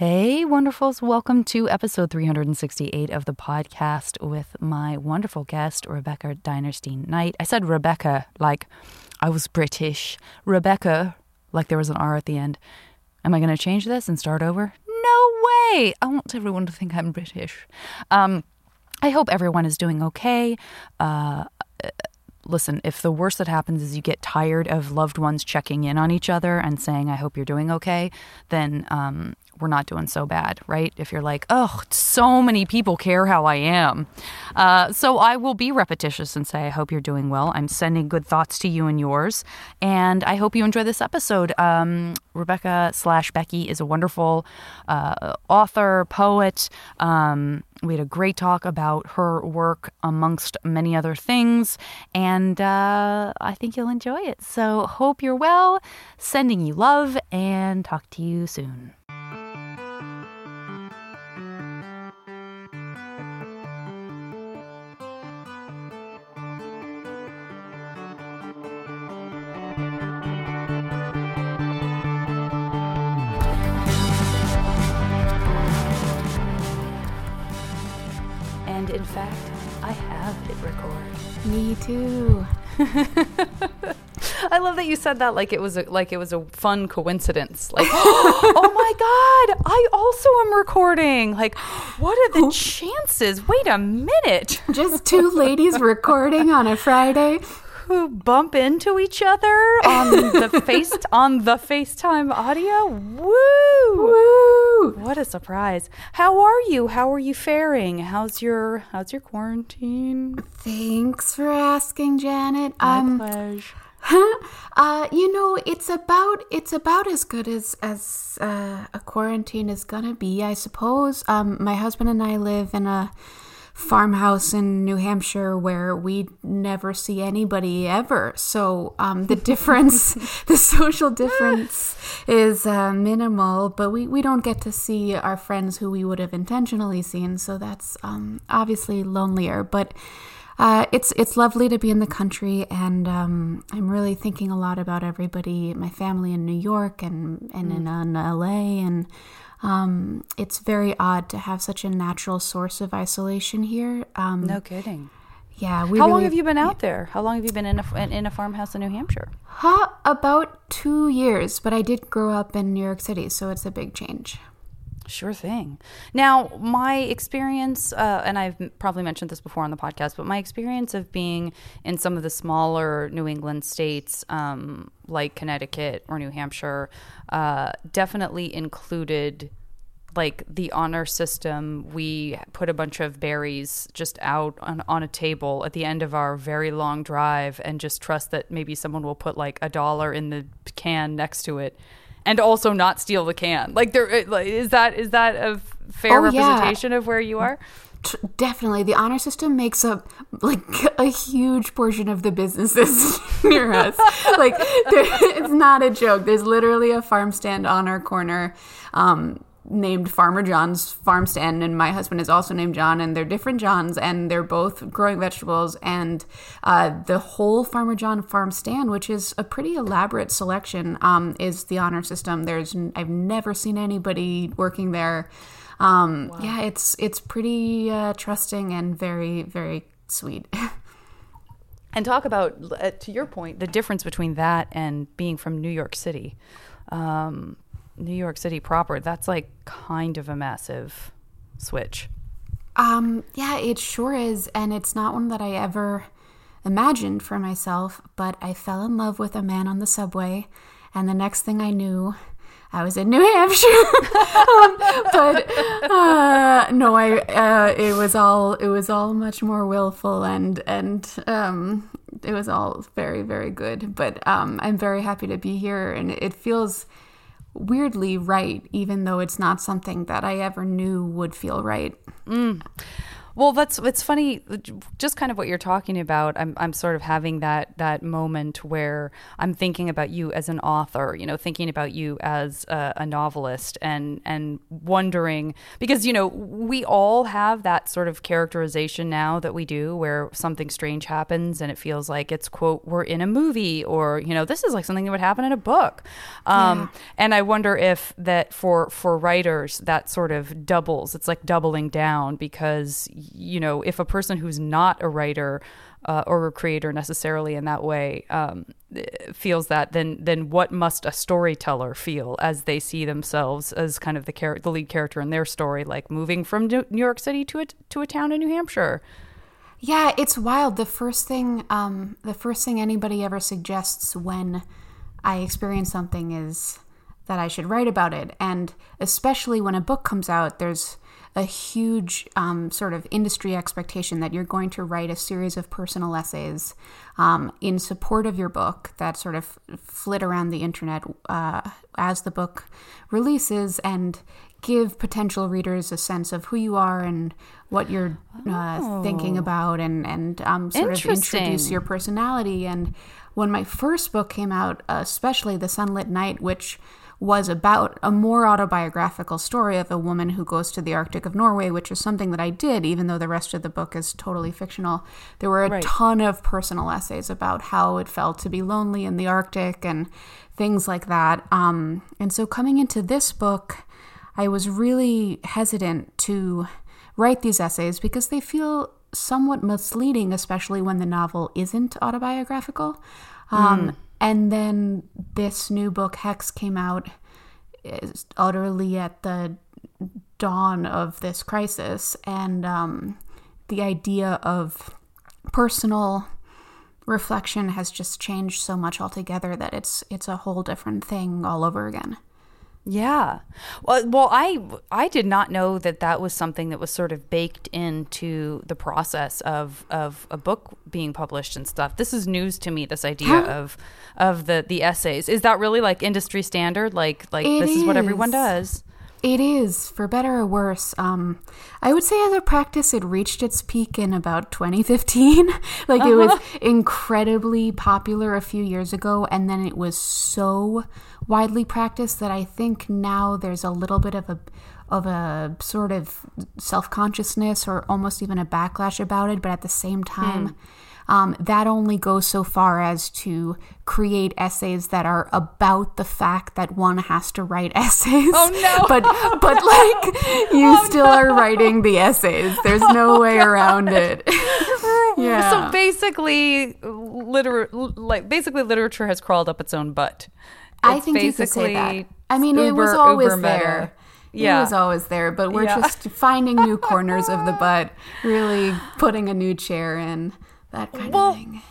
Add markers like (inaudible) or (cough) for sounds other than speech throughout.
Hey, wonderfuls. Welcome to episode 368 of the podcast with my wonderful guest, Rebecca Dinerstein Knight. I said Rebecca like I was British. Rebecca, like there was an R at the end. Am I going to change this and start over? No way. I want everyone to think I'm British. Um, I hope everyone is doing okay. Uh, listen, if the worst that happens is you get tired of loved ones checking in on each other and saying, I hope you're doing okay, then um, we're not doing so bad, right? If you're like, oh, so many people care how I am. Uh, so I will be repetitious and say, I hope you're doing well. I'm sending good thoughts to you and yours. And I hope you enjoy this episode. Um, Rebecca slash Becky is a wonderful uh, author, poet. Um, we had a great talk about her work amongst many other things, and uh, I think you'll enjoy it. So, hope you're well, sending you love, and talk to you soon. Too. (laughs) I love that you said that like it was a, like it was a fun coincidence. Like, (gasps) oh my god, I also am recording. Like, what are the chances? Wait a minute. Just two ladies recording on a Friday. (laughs) Who bump into each other on the (laughs) face on the FaceTime audio? Woo! Woo! What a surprise. How are you? How are you faring? How's your how's your quarantine? Thanks for asking, Janet. My Um, pleasure. (laughs) uh, you know, it's about it's about as good as as uh, a quarantine is gonna be, I suppose. Um, my husband and I live in a farmhouse in New Hampshire where we never see anybody ever. So um, the (laughs) difference, the social (laughs) difference, is uh, minimal. But we we don't get to see our friends who we would have intentionally seen. So that's um, obviously lonelier, but. Uh, it's it's lovely to be in the country, and um, I'm really thinking a lot about everybody, my family in New York and and in, in LA, and um, it's very odd to have such a natural source of isolation here. Um, No kidding. Yeah, we How long have you been out there? How long have you been in a in, in a farmhouse in New Hampshire? Huh, about two years, but I did grow up in New York City, so it's a big change. Sure thing. Now, my experience, uh, and I've probably mentioned this before on the podcast, but my experience of being in some of the smaller New England states, um, like Connecticut or New Hampshire, uh, definitely included like the honor system. We put a bunch of berries just out on, on a table at the end of our very long drive and just trust that maybe someone will put like a dollar in the can next to it. And also not steal the can. Like there, is that is that a fair Oh, yeah. representation of where you are? T- definitely, the honor system makes up like (laughs) a huge portion of the businesses (laughs) near us. Like, (laughs) there, it's not a joke. There's literally a farm stand on our corner. Um, named Farmer John's farm stand and my husband is also named John and they're different Johns and they're both growing vegetables and uh, the whole Farmer John farm stand which is a pretty elaborate selection um, is the honor system. There's I've never seen anybody working there. Um, yeah it's it's pretty uh, trusting and very very sweet. (laughs) And talk about, uh, to your point, the difference between that and being from New York City. Um, New York City proper, that's like kind of a massive switch. Um, yeah, it sure is, and it's not one that I ever imagined for myself, but I fell in love with a man on the subway, and the next thing I knew, I was in New (laughs) Hampshire. um, but uh, no, I uh, it was all it was all much more willful and and um, it was all very very good. But um, I'm very happy to be here, and it feels weirdly right, even though it's not something that I ever knew would feel right. Mm. Well, that's it's funny, just kind of what you're talking about. I'm I'm sort of having that that moment where I'm thinking about you as an author, you know, thinking about you as a, a novelist, and and wondering because you know we all have that sort of characterization now that we do where something strange happens and it feels like it's quote we're in a movie or you know this is like something that would happen in a book, um, yeah. and I wonder if that for for writers that sort of doubles. It's like doubling down because you know, if a person who's not a writer uh, or a creator necessarily in that way um, feels that, then then what must a storyteller feel as they see themselves as kind of the char- the lead character in their story, like moving from New York City to a to a town in New Hampshire? Yeah, it's wild. The first thing, um, the first thing anybody ever suggests when I experience something is that I should write about it, and especially when a book comes out, there's a huge um, sort of industry expectation that you're going to write a series of personal essays um, in support of your book that sort of flit around the internet uh, as the book releases and give potential readers a sense of who you are and what you're uh, oh. thinking about and, and um, sort of introduce your personality. And when my first book came out, especially The Sunlit Night, which was about a more autobiographical story of a woman who goes to the Arctic of Norway, which is something that I did, even though the rest of the book is totally fictional. There were a right. ton of personal essays about how it felt to be lonely in the Arctic and things like that. Um, and so coming into this book, I was really hesitant to write these essays because they feel somewhat misleading, especially when the novel isn't autobiographical. Um, mm. And then this new book, Hex, came out is utterly at the dawn of this crisis. And um, the idea of personal reflection has just changed so much altogether that it's it's a whole different thing all over again. Yeah. Well, well, I I did not know that that was something that was sort of baked into the process of of a book being published and stuff. This is news to me. This idea of of the the essays is that really like industry standard? Like like it this is. is what everyone does. It is, for better or worse. Um, I would say as a practice, it reached its peak in about 2015. (laughs) like uh-huh. it was uh-huh. incredibly popular a few years ago, and then it was so widely practiced that I think now there's a little bit of a of a sort of self consciousness or almost even a backlash about it. But at the same time. Hmm um, that only goes so far as to create essays that are about the fact that one has to write (laughs) essays. Oh no! (laughs) But but like (laughs) you oh, still no. are writing the essays. There's no oh, way God. around it. yeah. So basically, liter- like basically, literature has crawled up its own butt. It's I think you could say that. I mean, Uber, it was always there. Yeah. It was always there, but we're yeah. just finding new corners of the butt, really putting a new chair in that kind well, of thing.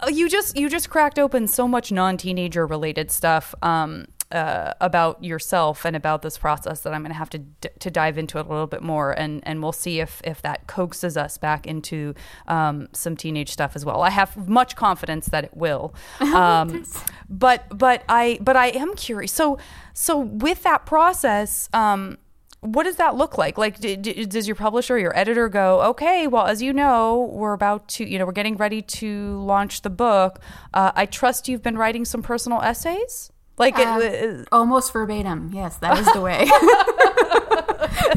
Uh, you just you just cracked open so much non-teenager related stuff um, uh, about yourself and about this process that I'm going to have to d- to dive into it a little bit more, and and we'll see if if that coaxes us back into um, some teenage stuff as well. I have much confidence that it will, (laughs) um, but but I but I am curious. So so with that process. Um, what does that look like? Like, d- d- does your publisher, your editor go, okay, well, as you know, we're about to, you know, we're getting ready to launch the book. Uh, I trust you've been writing some personal essays? Like, uh, it, almost verbatim. Yes, that is the way.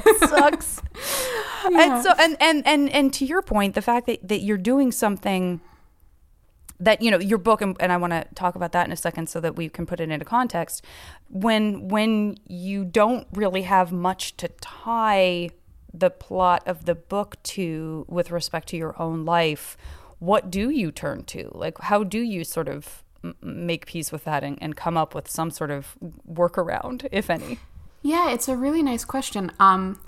it (laughs) sucks. (laughs) Yeah. And so, and, and, and, and to your point, the fact that, that you're doing something that you know your book and, and i want to talk about that in a second so that we can put it into context. When when you don't really have much to tie the plot of the book to with respect to your own life what do you turn to? Like how do you sort of make peace with that and, and come up with some sort of workaround if any? Yeah it's a really nice question. Um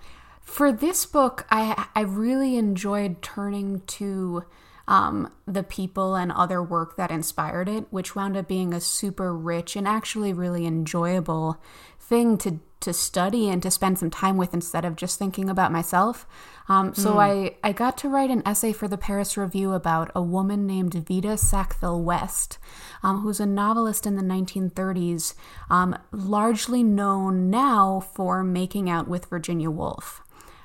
for this book i i really enjoyed turning to um, the people and other work that inspired it, which wound up being a super rich and actually really enjoyable thing to to study and to spend some time with instead of just thinking about myself. Um, so mm. I, I got to write an essay for the Paris Review about a woman named Vita Sackville West, um, who's a novelist in the 1930s, um, largely known now for making out with Virginia Woolf.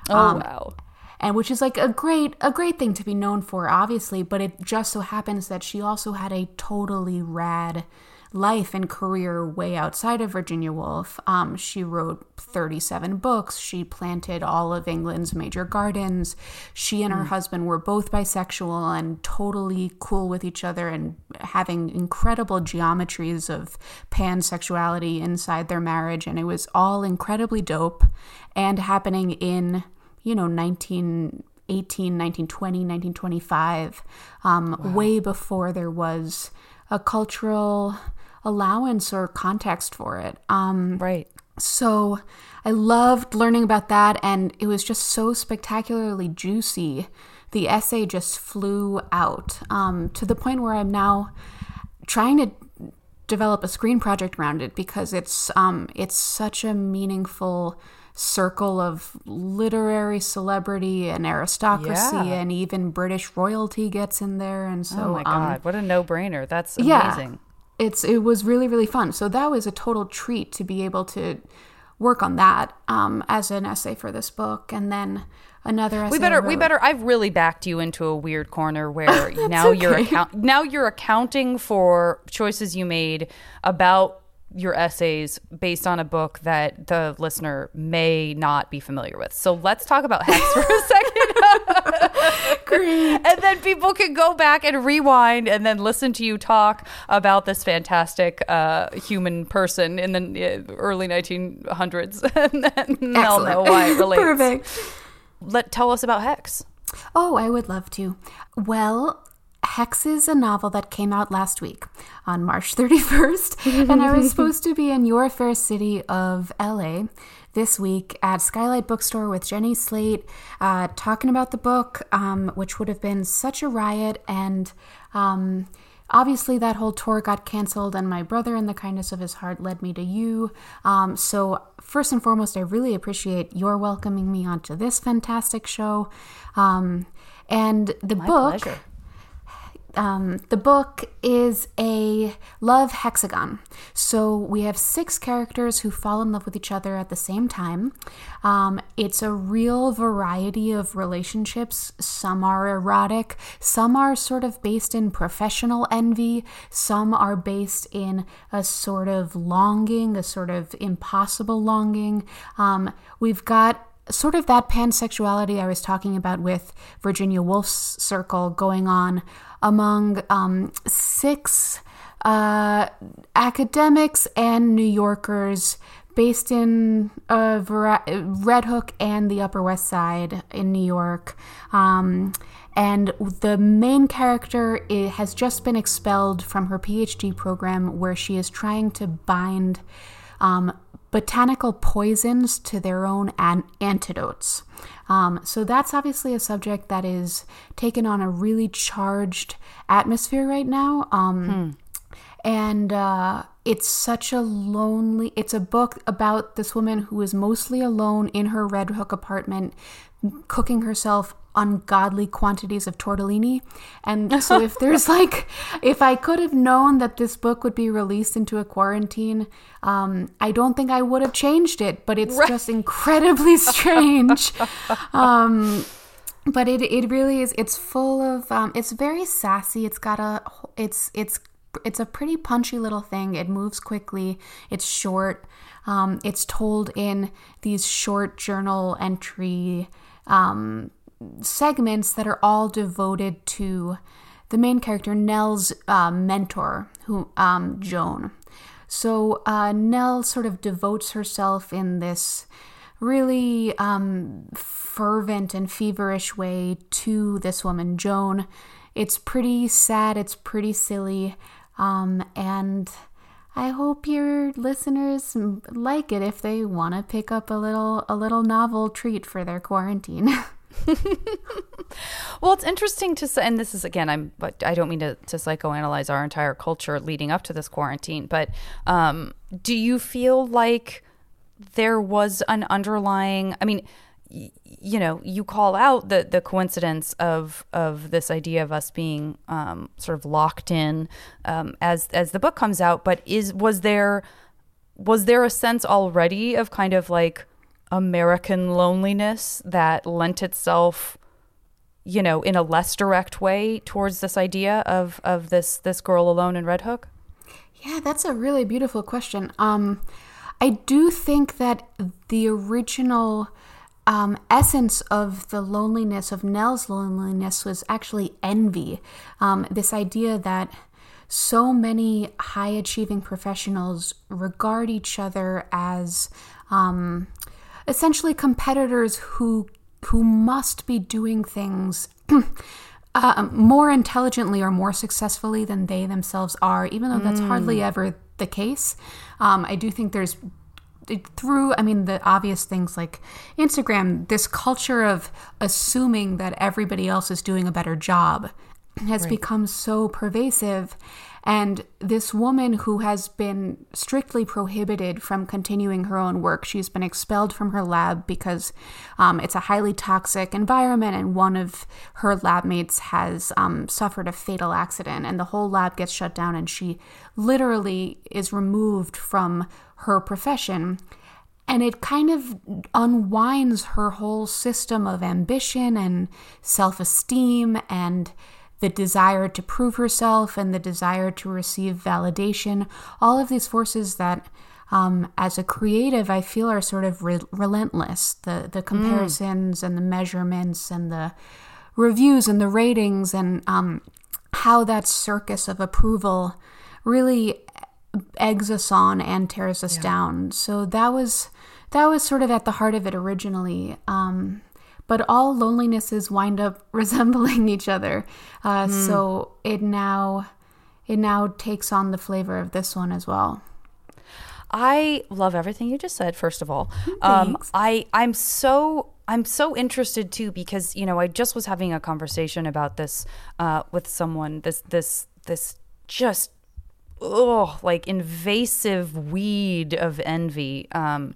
Oh, um, wow. And which is like a great a great thing to be known for obviously but it just so happens that she also had a totally rad life and career way outside of Virginia Woolf. Um, she wrote 37 books. She planted all of England's major gardens. She and her mm. husband were both bisexual and totally cool with each other and having incredible geometries of pansexuality inside their marriage. And it was all incredibly dope and happening in, you know, 19. 18, 1920, 1925, um, wow. way before there was a cultural allowance or context for it. Um, right. So I loved learning about that, and it was just so spectacularly juicy. The essay just flew out um, to the point where I'm now trying to develop a screen project around it because it's um, it's such a meaningful circle of literary celebrity and aristocracy yeah. and even British royalty gets in there and so Oh my god, um, what a no-brainer. That's amazing. Yeah it's it was really really fun. So that was a total treat to be able to work on that um, as an essay for this book, and then another. we better we better. I've really backed you into a weird corner where (laughs) now okay. you're account now you're accounting for choices you made about your essays based on a book that the listener may not be familiar with. So let's talk about Hex for a (laughs) second. Great. And then people can go back and rewind and then listen to you talk about this fantastic uh, human person in the uh, early 1900s. (laughs) and then they'll know why it relates. (laughs) Perfect. Let tell us about Hex. Oh, I would love to. Well, Hex is a novel that came out last week on March (laughs) 31st, and I was (laughs) supposed to be in your fair city of LA this week at Skylight Bookstore with Jenny Slate, uh, talking about the book, um, which would have been such a riot. And um, obviously, that whole tour got canceled, and my brother, in the kindness of his heart, led me to you. Um, so, first and foremost, I really appreciate your welcoming me onto this fantastic show. Um, and the my book. Pleasure um, the book is a love hexagon. So we have six characters who fall in love with each other at the same time. Um, it's a real variety of relationships. Some are erotic, some are sort of based in professional envy, some are based in a sort of longing, a sort of impossible longing. Um, we've got sort of that pansexuality I was talking about with Virginia Woolf's circle going on among um, six uh, academics and New Yorkers based in uh, Red Hook and the Upper West Side in New York. Um, and the main character has just been expelled from her PhD program where she is trying to bind um, botanical poisons to their own an- antidotes. Um, so that's obviously a subject that is taken on a really charged atmosphere right now. Um, hmm. And uh, it's such a lonely. It's a book about this woman who is mostly alone in her Red Hook apartment, cooking herself ungodly quantities of tortellini. And so, if there's (laughs) like, if I could have known that this book would be released into a quarantine, um, I don't think I would have changed it, but it's right. just incredibly (laughs) strange. um, but it, it really is, it's full of, um, it's very sassy. It's got a, it's, it's, it's a pretty punchy little thing. It moves quickly. It's short. Um, it's told in these short journal entry um, segments that are all devoted to the main character Nell's uh, mentor, who um, Joan. So uh, Nell sort of devotes herself in this really um, fervent and feverish way to this woman, Joan. It's pretty sad. It's pretty silly, um, and I hope your listeners like it if they want to pick up a little a little novel treat for their quarantine. (laughs) (laughs) well, it's interesting to say, and this is again, I'm, but I don't mean to, to psychoanalyze our entire culture leading up to this quarantine, but um, do you feel like there was an underlying, I mean, you know, you call out the the coincidence of of this idea of us being um, sort of locked in um, as as the book comes out, but is was there was there a sense already of kind of like American loneliness that lent itself you know, in a less direct way towards this idea of of this this girl alone in Red Hook? Yeah, that's a really beautiful question. Um, I do think that the original um, essence of the loneliness of Nell's loneliness was actually envy. Um, this idea that so many high achieving professionals regard each other as um, essentially competitors who who must be doing things (clears throat) uh, more intelligently or more successfully than they themselves are, even though that's mm. hardly ever the case. Um, I do think there's through i mean the obvious things like instagram this culture of assuming that everybody else is doing a better job has right. become so pervasive and this woman who has been strictly prohibited from continuing her own work, she's been expelled from her lab because um, it's a highly toxic environment, and one of her lab mates has um, suffered a fatal accident, and the whole lab gets shut down, and she literally is removed from her profession. And it kind of unwinds her whole system of ambition and self esteem and the desire to prove herself and the desire to receive validation, all of these forces that um, as a creative, I feel are sort of re- relentless. The the comparisons mm. and the measurements and the reviews and the ratings and um, how that circus of approval really eggs us on and tears us yeah. down. So that was that was sort of at the heart of it originally. Um, but all lonelinesses wind up (laughs) resembling each other. Uh, mm. So it now it now takes on the flavor of this one as well. I love everything you just said. First of all, um, I I'm so I'm so interested too because you know I just was having a conversation about this uh, with someone. This this this just oh like invasive weed of envy. Um,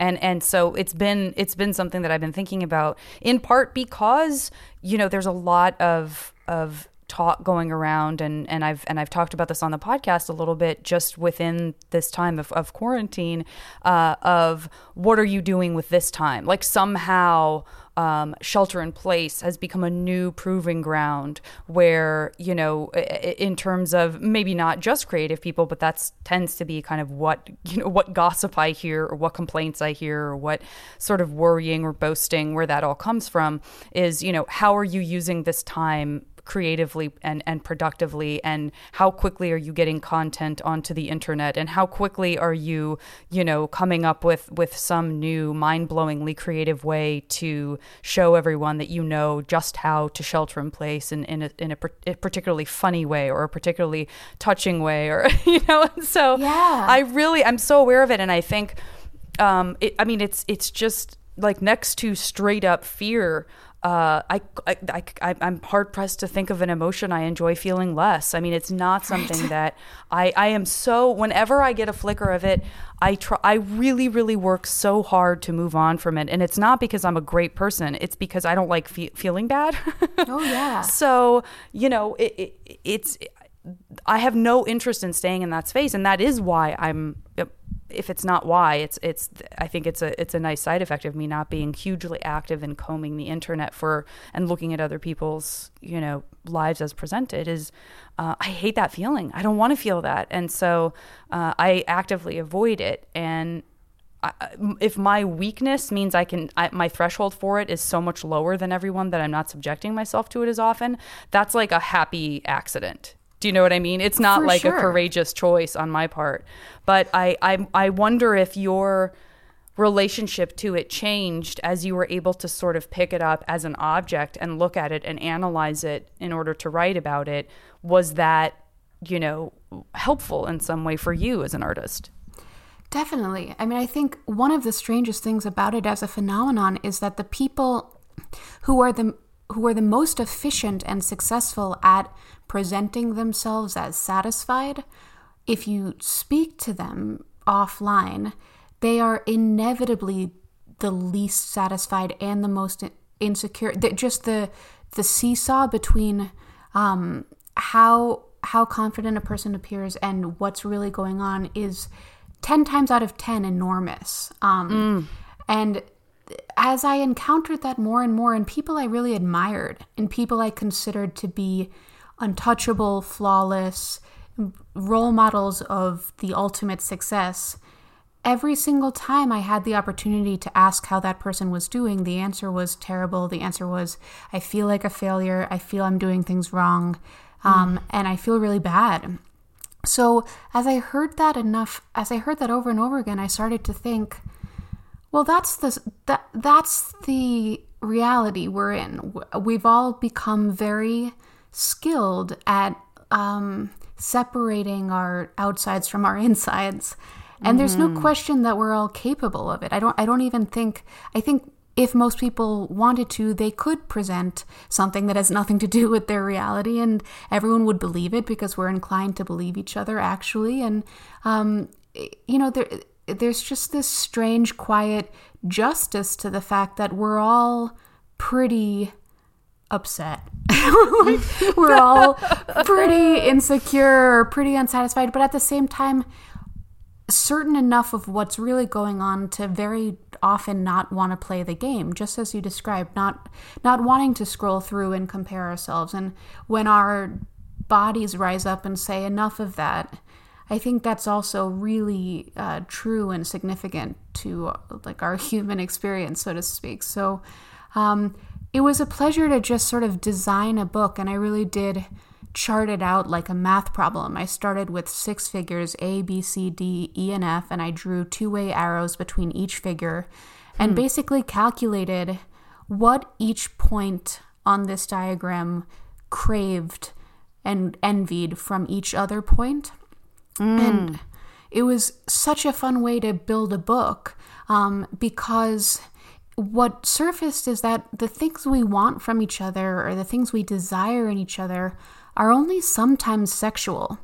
and and so it's been it's been something that I've been thinking about in part because you know there's a lot of of talk going around and and I've and I've talked about this on the podcast a little bit just within this time of, of quarantine uh, of what are you doing with this time? Like somehow um, shelter in place has become a new proving ground where you know in terms of maybe not just creative people but that tends to be kind of what you know what gossip i hear or what complaints i hear or what sort of worrying or boasting where that all comes from is you know how are you using this time creatively and, and productively and how quickly are you getting content onto the internet? And how quickly are you you know coming up with with some new mind-blowingly creative way to show everyone that you know just how to shelter in place in, in, a, in a, a particularly funny way or a particularly touching way or (laughs) you know so yeah. I really i'm so aware of it and i think um it, i mean it's it's just like next to straight up fear uh, I, I, I, I'm hard pressed to think of an emotion I enjoy feeling less. I mean, it's not something that I, I am so, whenever I get a flicker of it, I try, I really, really work so hard to move on from it. And it's not because I'm a great person. It's because I don't like fe- feeling bad. (laughs) oh yeah. So, you know, it, it, it's, I have no interest in staying in that space. And that is why I'm if it's not why, it's it's I think it's a it's a nice side effect of me not being hugely active in combing the internet for and looking at other people's you know lives as presented is uh, I hate that feeling. I don't want to feel that, and so uh, I actively avoid it. And I, if my weakness means I can, I, my threshold for it is so much lower than everyone that I'm not subjecting myself to it as often. That's like a happy accident do you know what I mean? It's not For like sure. a courageous choice on my part. But I, I I wonder if your relationship to it changed as you were able to sort of pick it up as an object and look at it and analyze it in order to write about it. Was that, you know, helpful in some way for you as an artist? Definitely. I mean, I think one of the strangest things about it as a phenomenon is that the people who are the who are the most efficient and successful at presenting themselves as satisfied, if you speak to them offline, they are inevitably the least satisfied and the most insecure. Just the the seesaw between um, how how confident a person appears and what's really going on is ten times out of ten enormous. Um, mm And as I encountered that more and more in people I really admired, in people I considered to be untouchable, flawless, role models of the ultimate success, every single time I had the opportunity to ask how that person was doing, the answer was terrible. The answer was, I feel like a failure. I feel I'm doing things wrong. Um, mm. And I feel really bad. So as I heard that enough, as I heard that over and over again, I started to think, well, that's the that that's the reality we're in. We've all become very skilled at um, separating our outsides from our (laughs) insides, and mm-hmm. there's no mm-hmm. question that we're all capable of it. I don't. I don't even think. I think if most people wanted to, they could present something that has nothing to do with their reality, and everyone would believe it because we're inclined to believe each other, actually. And um, you know, there there's just this strange, quiet justice to the fact that we're all pretty upset. (laughs) we're all pretty insecure, pretty unsatisfied, but at the same time, certain enough of what's really going on to very often not want to play the game just as you described not not wanting to scroll through and compare ourselves and when our bodies rise up and say enough of that I think that's also really uh, true and significant to uh, like our (laughs) human experience, so to speak. So um, it was a pleasure to just sort of design a book, and I really did chart it out like a math problem. I started with six figures A, B, C, D, E, and F, and I drew two way arrows between each figure and hmm. basically calculated what each point on this diagram craved and envied from each other point. Mm. And it was such a fun way to build a book um, because what surfaced is that the things we want from each other or the things we desire in each other are only sometimes sexual.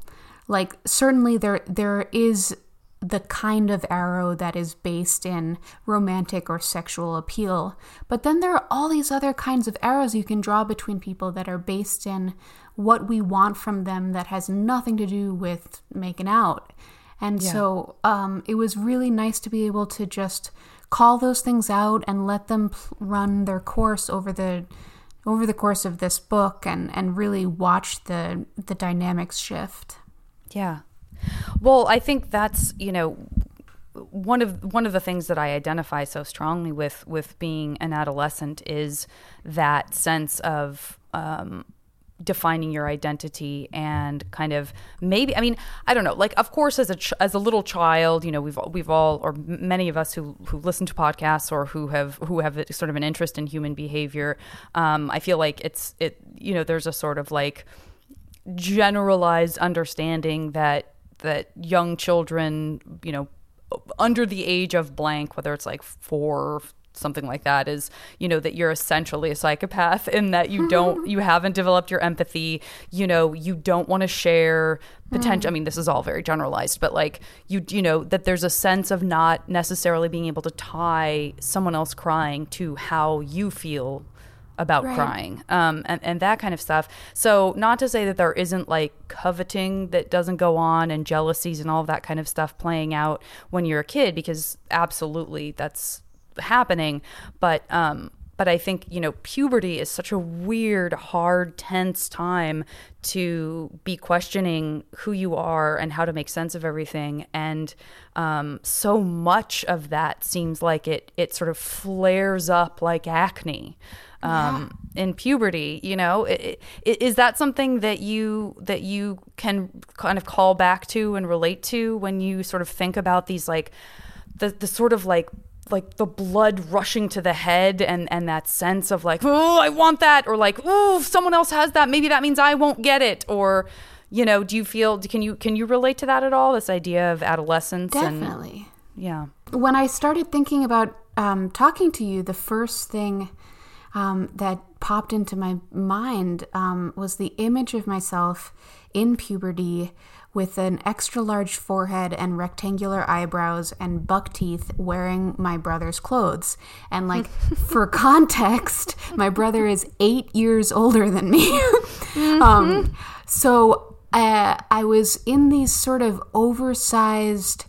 Like certainly there there is the kind of arrow that is based in romantic or sexual appeal. But then there are all these other kinds of arrows you can draw between people that are based in what we want from them that has nothing to do with making out. And yeah. so um, it was really nice to be able to just call those things out and let them run their course over the over the course of this book and and really watch the the dynamics shift. Yeah. Well, I think that's, you know, one of one of the things that I identify so strongly with with being an adolescent is that sense of um, defining your identity and kind of maybe I mean I don't know like of course as a ch- as a little child you know we've we've all or many of us who who listen to podcasts or who have who have sort of an interest in human behavior um, I feel like it's it you know there's a sort of like generalized understanding that that young children you know under the age of blank whether it's like 4 something like that is you know that you're essentially a psychopath (laughs) in that you don't you haven't developed your empathy you know you don't want to share potential mm. i mean this is all very generalized but like you you know that there's a sense of not necessarily being able to tie someone else crying to how you feel about right. crying um, and, and that kind of stuff. So, not to say that there isn't like coveting that doesn't go on and jealousies and all of that kind of stuff playing out when you're a kid, because absolutely that's happening. But um, but I think you know puberty is such a weird, hard, tense time to be questioning who you are and how to make sense of everything. And um, so much of that seems like it it sort of flares up like acne um, yeah. in puberty. You know, it, it, is that something that you that you can kind of call back to and relate to when you sort of think about these like the the sort of like like the blood rushing to the head and and that sense of like oh I want that or like oh if someone else has that maybe that means I won't get it or you know do you feel can you can you relate to that at all this idea of adolescence definitely. And, yeah. When I started thinking about um, talking to you the first thing um, that popped into my mind um, was the image of myself in puberty with an extra large forehead and rectangular eyebrows and buck teeth wearing my brother's clothes. And, like, (laughs) for context, my brother is eight years older than me. mm-hmm. um, so uh, I was in these sort of oversized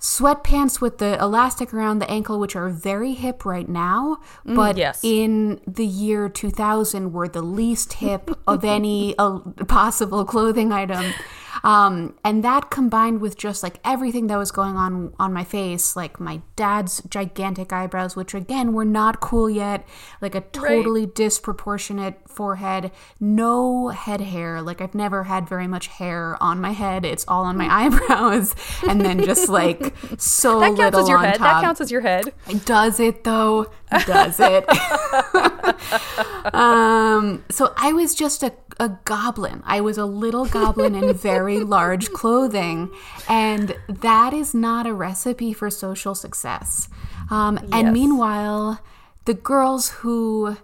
sweatpants with the elastic around the ankle, which are very hip right now, but yes. in the year 2000 were the least hip of (laughs) any uh, possible clothing item. Um, and that combined with just like everything that was going on on my face, like my dad's gigantic eyebrows, which again were not cool yet, like a totally disproportionate forehead, no head hair. Like I've never had very much hair on my head. It's all on my eyebrows, and then just like (laughs) so That counts little as your on head. top. That counts as your head. Does it though? Does it? (laughs) um, so I was just a, a goblin. I was a little goblin in very (laughs) large clothing. And that is not a recipe for social success. Um, And meanwhile, the girls who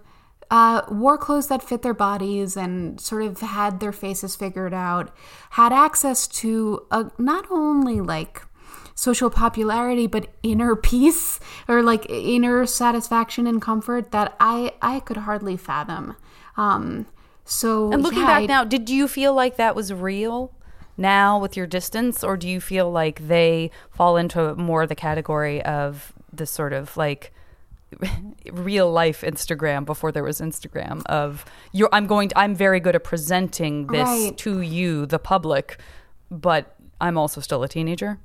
uh, wore clothes that fit their bodies and sort of had their faces figured out had access to a, not only like social popularity but inner peace or like inner satisfaction and comfort that i i could hardly fathom um so And looking yeah, back I- now, did you feel like that was real now with your distance, or do you feel like they fall into more the category of the sort of like (laughs) real life Instagram before there was Instagram of you're I'm going to, I'm very good at presenting this Right. to you, the public, but I'm also still a teenager.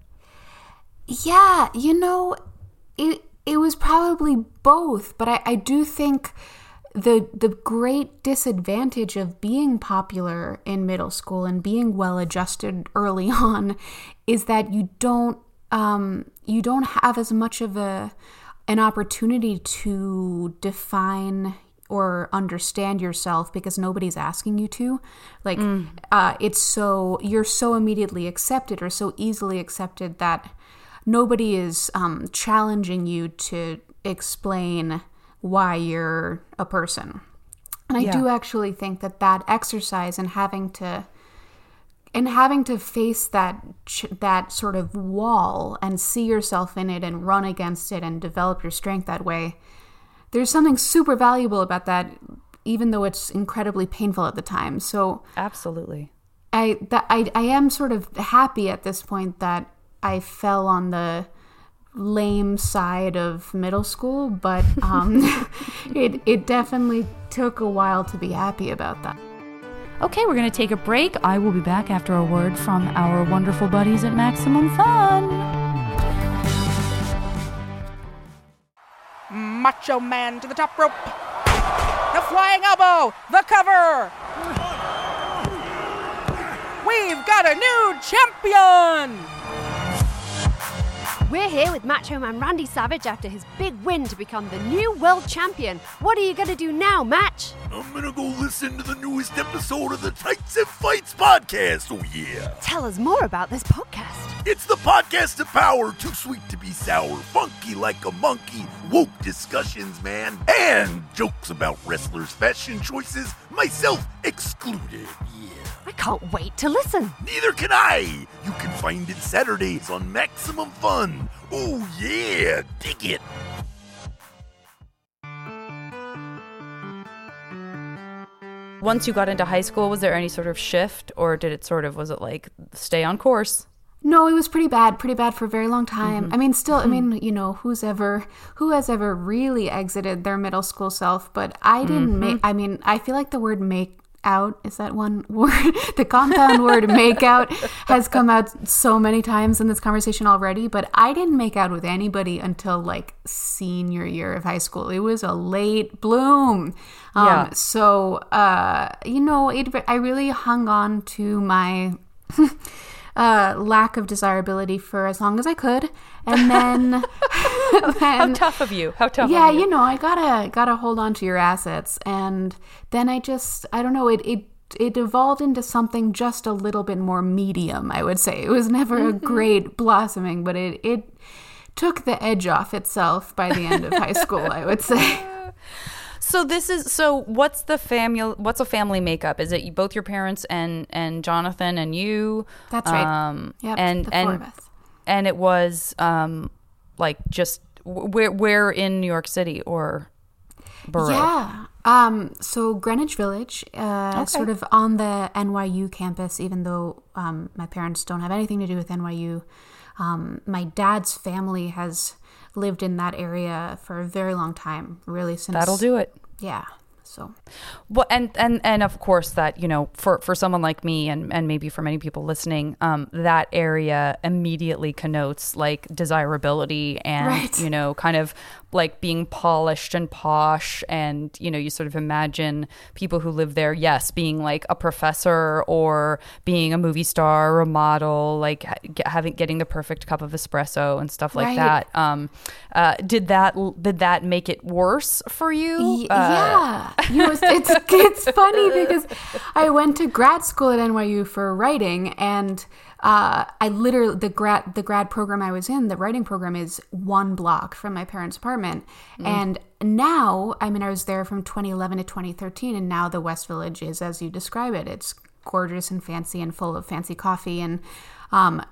Yeah, you know, it it was probably both, but I, I do think the the great disadvantage of being popular in middle school and being well adjusted (laughs) early on is that you don't um, you don't have as much of a an opportunity to define or understand yourself because nobody's asking you to. Like uh, it's so you're so immediately accepted or so easily accepted that nobody is um, challenging you to explain why you're a person and i Yeah. do actually think that that exercise and having to and having to face that ch- that sort of wall and see yourself in it and run against it and develop your strength that way there's something super valuable about that even though it's incredibly painful at the time so Absolutely. I that I I am sort of happy at this point that I fell on the lame side of middle school, but (laughs) um, (laughs) it it definitely took a while to be happy about that. Okay, we're going to take a break. I will be back after a word from our wonderful buddies at Maximum Fun. Macho Man to the top rope. The flying elbow. The cover. We've got a new champion. We're here with Macho Man Randy Savage after his big win to become the new world champion. What are you going to do now, Match? I'm gonna go listen to the newest episode of the Tights and Fights podcast. Oh, yeah. Tell us more about this podcast. It's the podcast of power, too sweet to be sour, funky like a monkey, woke discussions, man, and jokes about wrestlers' fashion choices, myself excluded. Yeah. I can't wait to listen. Neither can I. You can find it Saturdays on Maximum Fun. Oh, yeah. Dig it. Once you got into high school, was there any sort of shift, or did it sort of, was it like stay on course? No, it was pretty bad, pretty bad for a very long time. Mm-hmm. I mean, still, I mean, mm-hmm. you know, who's ever, who has ever really exited their middle school self? But I didn't mm-hmm. make, I mean, I feel like the word make out, is that one (laughs) word? the compound word make out has come out so many times in this conversation already, but I didn't make out with anybody until like senior year of high school. It was a late bloom. Um, Yeah. So, uh, you know, it, I really hung on to my (laughs) uh, lack of desirability for as long as I could, and then, (laughs) (laughs) How tough of you? How tough yeah, of you? you know, I gotta gotta hold on to your assets, and then I just I don't know it it. It evolved into something just a little bit more medium, I would say. It was never Mm-hmm. a great blossoming, but it, it took the edge off itself by the end of high school, I would say. (laughs) So this is so. What's the family? What's a family makeup? Is it both your parents and and Jonathan and you? That's right. Um, Yep, and and four of us. and it was um like just where where in New York City or borough? Yeah. Um, so Greenwich Village, uh, sort of on the NYU campus, even though um, my parents don't have anything to do with NYU. Um, my dad's family has lived in that area for a very long time, really since That'll do it. Yeah. So Well, and and and of course that you know for for someone like me and and maybe for many people listening, um, that area immediately connotes like desirability and Right. you know kind of like being polished and posh, and you know you sort of imagine people who live there, yes, being like a professor or being a movie star or a model, like having getting the perfect cup of espresso and stuff like Right. that. Um, uh, did that did that make it worse for you? Y- Uh, yeah, you know, it's it's funny because I went to grad school at NYU for writing, and uh, I literally the grad the grad program I was in, the writing program, is one block from my parents' apartment, and now I mean I was there from 2011 to 2013, and now the West Village is as you describe it. It's gorgeous and fancy and full of fancy coffee, and um,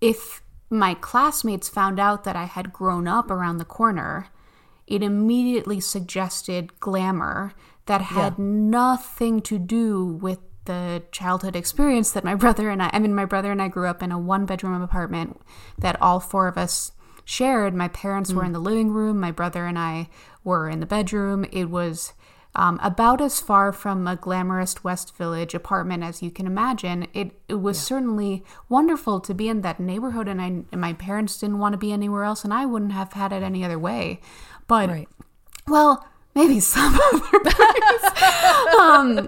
if my classmates found out that I had grown up around the corner it immediately suggested glamour that had nothing to do with the childhood experience that my (laughs) brother and I I mean my brother and I grew up in a one bedroom apartment that all four of us shared. My parents were in the living room, my brother and I were in the bedroom. It was um, about as far from a glamorous West Village apartment as you can imagine. It it was certainly wonderful to be in that neighborhood, and I and my parents didn't want to be anywhere else, and I wouldn't have had it any other way. But Right. well, maybe some other place. (laughs) um,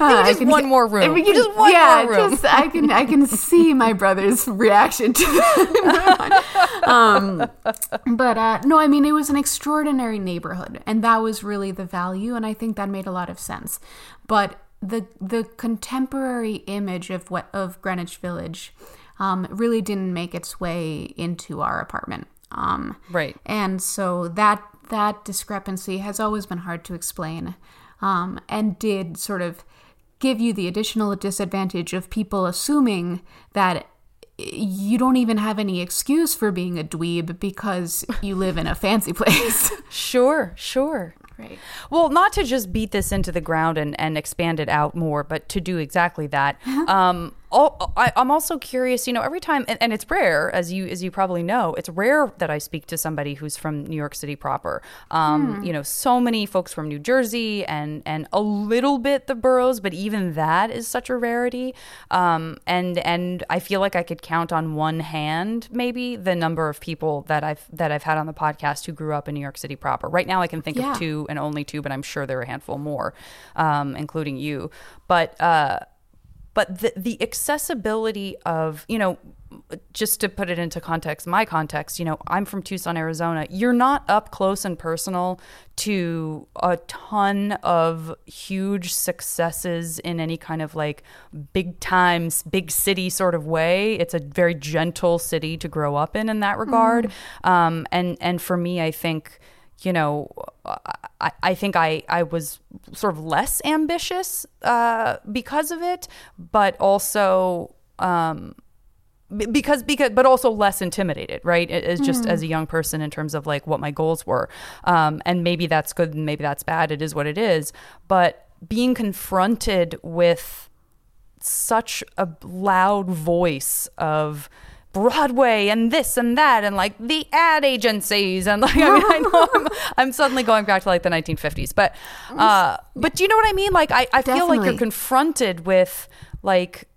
uh, I just one more room. You Just one yeah, more room. just I can I can see my brother's reaction to that. (laughs) um, but uh, no, I mean it was an extraordinary neighborhood, and that was really the value, and I think that made a lot of sense. But the the contemporary image of what of Greenwich Village um, really didn't make its way into our apartment. Um, Right. and so that that discrepancy has always been hard to explain, um, and did sort of give you the additional disadvantage of people assuming that you don't even have any excuse for being a dweeb because you live in a fancy place. (laughs) Sure, sure. right. Well, not to just beat this into the ground and, and expand it out more, but to do exactly that. Um, al- I, I'm also curious. You know, every time, and, and it's rare, as you as you probably know, it's rare that I speak to somebody who's from New York City proper. Um, You know, so many folks from New Jersey and and a little bit the boroughs, but even that is such a rarity. Um, and and I feel like I could count on one hand maybe the number of people that I've that I've had on the podcast who grew up in New York City proper. Right now, I can think Yeah. of two and only two, but I'm sure there are a handful more, um, including you. But uh, but the the accessibility of you know just to put it into context my context you know i'm from tucson arizona. You're not up close and personal to a ton of huge successes in any kind of like big times big city sort of way. It's a very gentle city to grow up in in that regard. Um, and and for me i think you know, I, I think I, I was sort of less ambitious uh, because of it, but also um, because because but also less intimidated, right? It's just as a young person in terms of like what my goals were, um, and maybe that's good and maybe that's bad. It is what it is, but being confronted with such a loud voice of Broadway and this and that and like the ad agencies and like I mean I know I'm, (laughs) I'm suddenly going back to like the 1950s but uh but do you know what I mean like I, I feel like you're confronted with like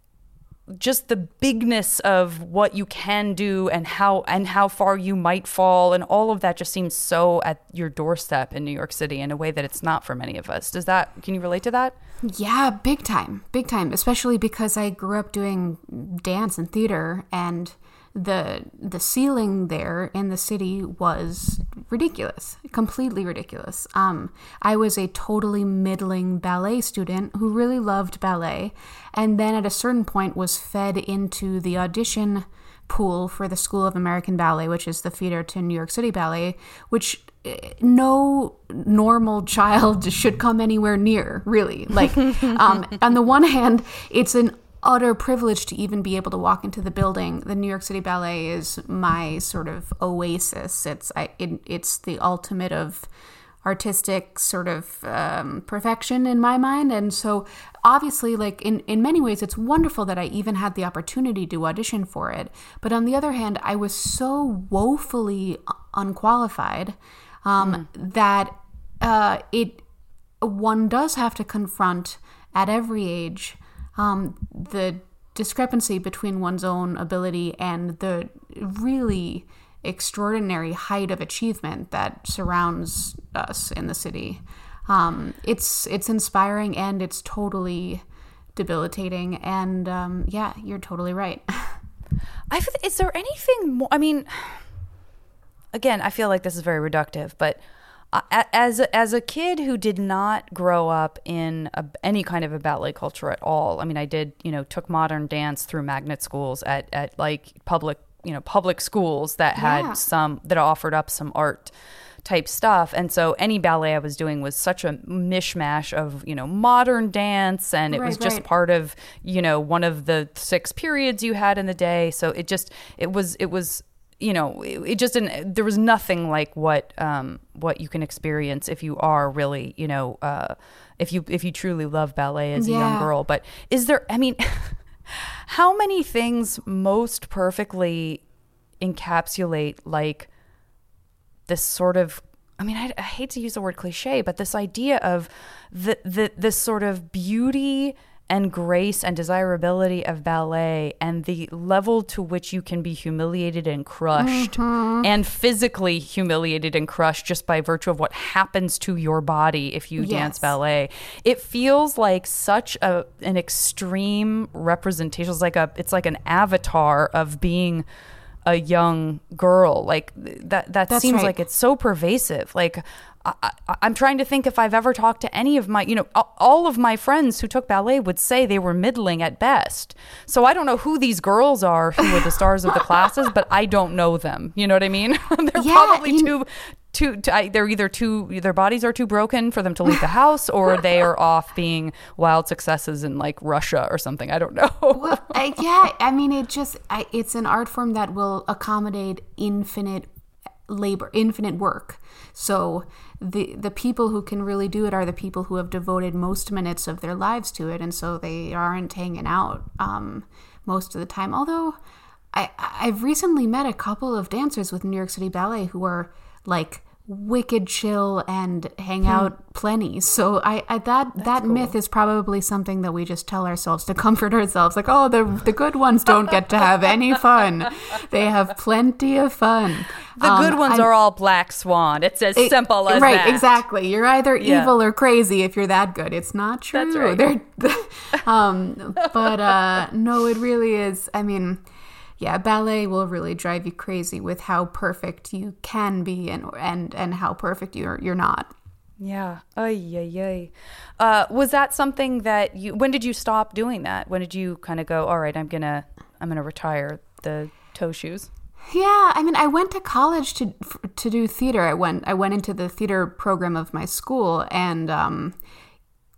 just the bigness of what you can do and how and how far you might fall and all of that just seems so at your doorstep in New York City in a way that it's not for many of us. Does that can you relate to that? Yeah, big time, big time. Especially because I grew up doing dance and theater, and the the ceiling there in the city was ridiculous, completely ridiculous. Um, I was a totally middling ballet student who really loved ballet, and then at a certain point was fed into the audition pool for the School of American Ballet, which is the feeder to New York City Ballet, which eh, no normal child (laughs) should come anywhere near, really. Like, (laughs) um, on the one hand, it's an utter privilege to even be able to walk into the building. The New York City Ballet is my sort of oasis. It's I, it, it's the ultimate of artistic sort of um, perfection in my mind. And so, obviously, like in, in many ways, it's wonderful that I even had the opportunity to audition for it. But on the other hand, I was so woefully unqualified um, that uh, it one does have to confront at every age um, the discrepancy between one's own ability and the really extraordinary height of achievement that surrounds us in the city. Um, it's it's inspiring and it's totally debilitating. And um, yeah, you're totally right. (laughs) I is there anything more? I mean, again, I feel like this is very reductive, but as a, as a kid who did not grow up in a, any kind of a ballet culture at all, I mean, I did, you know, took modern dance through magnet schools at at like public, you know, public schools that had Yeah. some that offered up some art type stuff and so any ballet i was doing was such a mishmash of you know modern dance and it was just right. part of you know one of the six periods you had in the day so it just it was it was you know it, it just didn't there was nothing like what um what you can experience if you are really you know uh if you if you truly love ballet as a young girl. But is there i mean (laughs) how many things most perfectly encapsulate like this sort of I mean, I, I hate to use the word cliche, but this idea of the, the this sort of beauty and grace and desirability of ballet and the level to which you can be humiliated and crushed mm-hmm. and physically humiliated and crushed just by virtue of what happens to your body if you dance ballet. It feels like such a an extreme representation it's like a it's like an avatar of being a young girl like that that That's seems right. like it's so pervasive like I, I, i'm trying to think if i've ever talked to any of my you know all of my friends who took ballet would say they were middling at best. So i don't know who these girls are who were the stars of the (laughs) classes but i don't know them. You know what i mean? (laughs) They're Yeah, probably you- too too, too I, they're either too their bodies are too broken for them to leave the (laughs) house or they are off being wild successes in like russia or something. I don't know. Well, I, yeah, I mean, it just I, it's an art form that will accommodate infinite labor, infinite work. So the the people who can really do it are the people who have devoted most minutes of their lives to it, and so they aren't hanging out um, most of the time. Although I I've recently met a couple of dancers with New York City Ballet who are like wicked chill and hang out plenty. So I, I that that myth is probably something that we just tell ourselves to comfort ourselves. Like, oh, the the good ones don't get to have any fun. They have plenty of fun. the good ones are all black swan it's as simple as right, that Right, exactly. You're either Yeah. evil or crazy if you're that good. It's not true. That's right. They're, (laughs) um, but uh, no, it really is. I mean, yeah, ballet will really drive you crazy with how perfect you can be and and and how perfect you're you're not. Yeah. Ay, ay, ay. Uh, was that something that you? When did you stop doing that? When did you kind of go? All right, I'm gonna, I'm gonna retire the toe shoes. Yeah, I mean, I went to college to to do theater. I went I went into the theater program of my school, and um,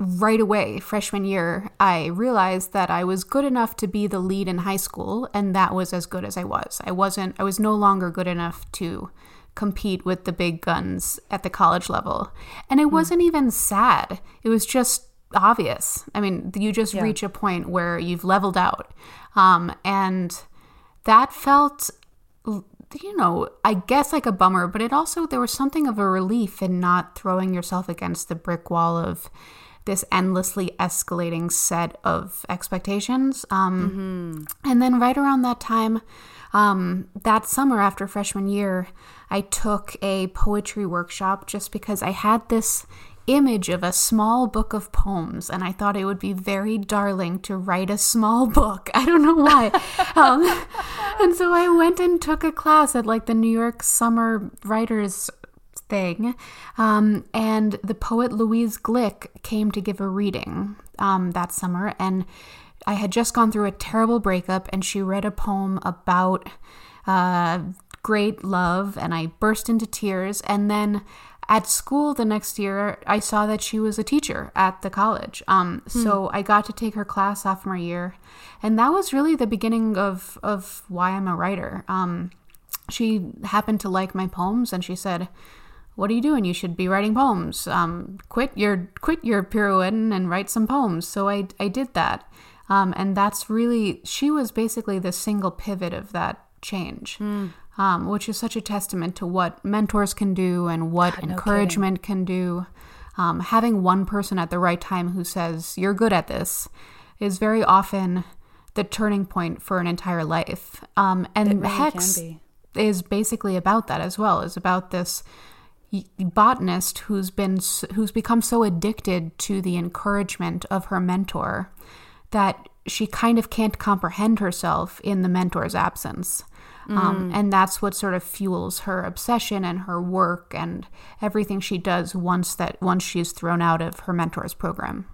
right away, freshman year, I realized that I was good enough to be the lead in high school, and that was as good as I was. I wasn't. I was no longer good enough to compete with the big guns at the college level, and it wasn't even sad. It was just obvious. I mean, you just reach a point where you've leveled out, um, and that felt you know, I guess like a bummer, but it also, there was something of a relief in not throwing yourself against the brick wall of this endlessly escalating set of expectations. Um, And then right around that time, um, that summer after freshman year, I took a poetry workshop just because I had this image of a small book of poems and I thought it would be very darling to write a small (laughs) book. I don't know why. (laughs) um, and so I went and took a class at like the New York Summer Writers thing. Um, and the poet Louise Glück came to give a reading um, that summer. And I had just gone through a terrible breakup, and she read a poem about uh, great love, and I burst into tears. And then at school the next year, I saw that she was a teacher at the college. Um, So I got to take her class sophomore year, and that was really the beginning of of why I'm a writer. Um, she happened to like my poems, and she said, what are you doing? You should be writing poems. Um, quit your quit your pirouetting and write some poems. So I I did that, um, and that's really she was basically the single pivot of that change, um, which is such a testament to what mentors can do and what no encouragement can do. Um, having one person at the right time who says you're good at this is very often the turning point for an entire life. Um, and really Hex is basically about that as well. Is about this botanist who's been who's become so addicted to the encouragement of her mentor that she kind of can't comprehend herself in the mentor's absence. Um, and that's what sort of fuels her obsession and her work and everything she does once that once she's thrown out of her mentor's program.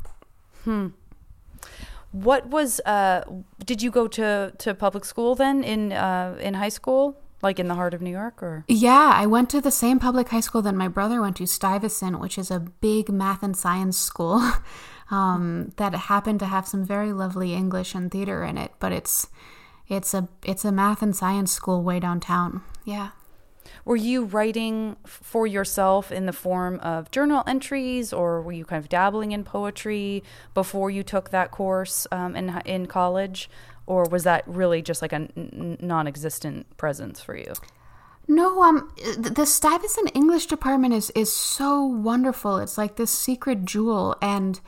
What was uh did you go to to public school then in uh in high school? Like in the heart of New York or Yeah, I went to the same public high school that my brother went to, Stuyvesant, which is a big math and science school (laughs) um, that happened to have some very lovely English and theater in it. But it's it's a it's a math and science school way downtown. Yeah. were you writing for yourself in the form of journal entries or were you kind of dabbling in poetry before you took that course um, in in college or was that really just like a n- non-existent presence for you? No, um, the Stuyvesant English department is is so wonderful. It's like this secret jewel, and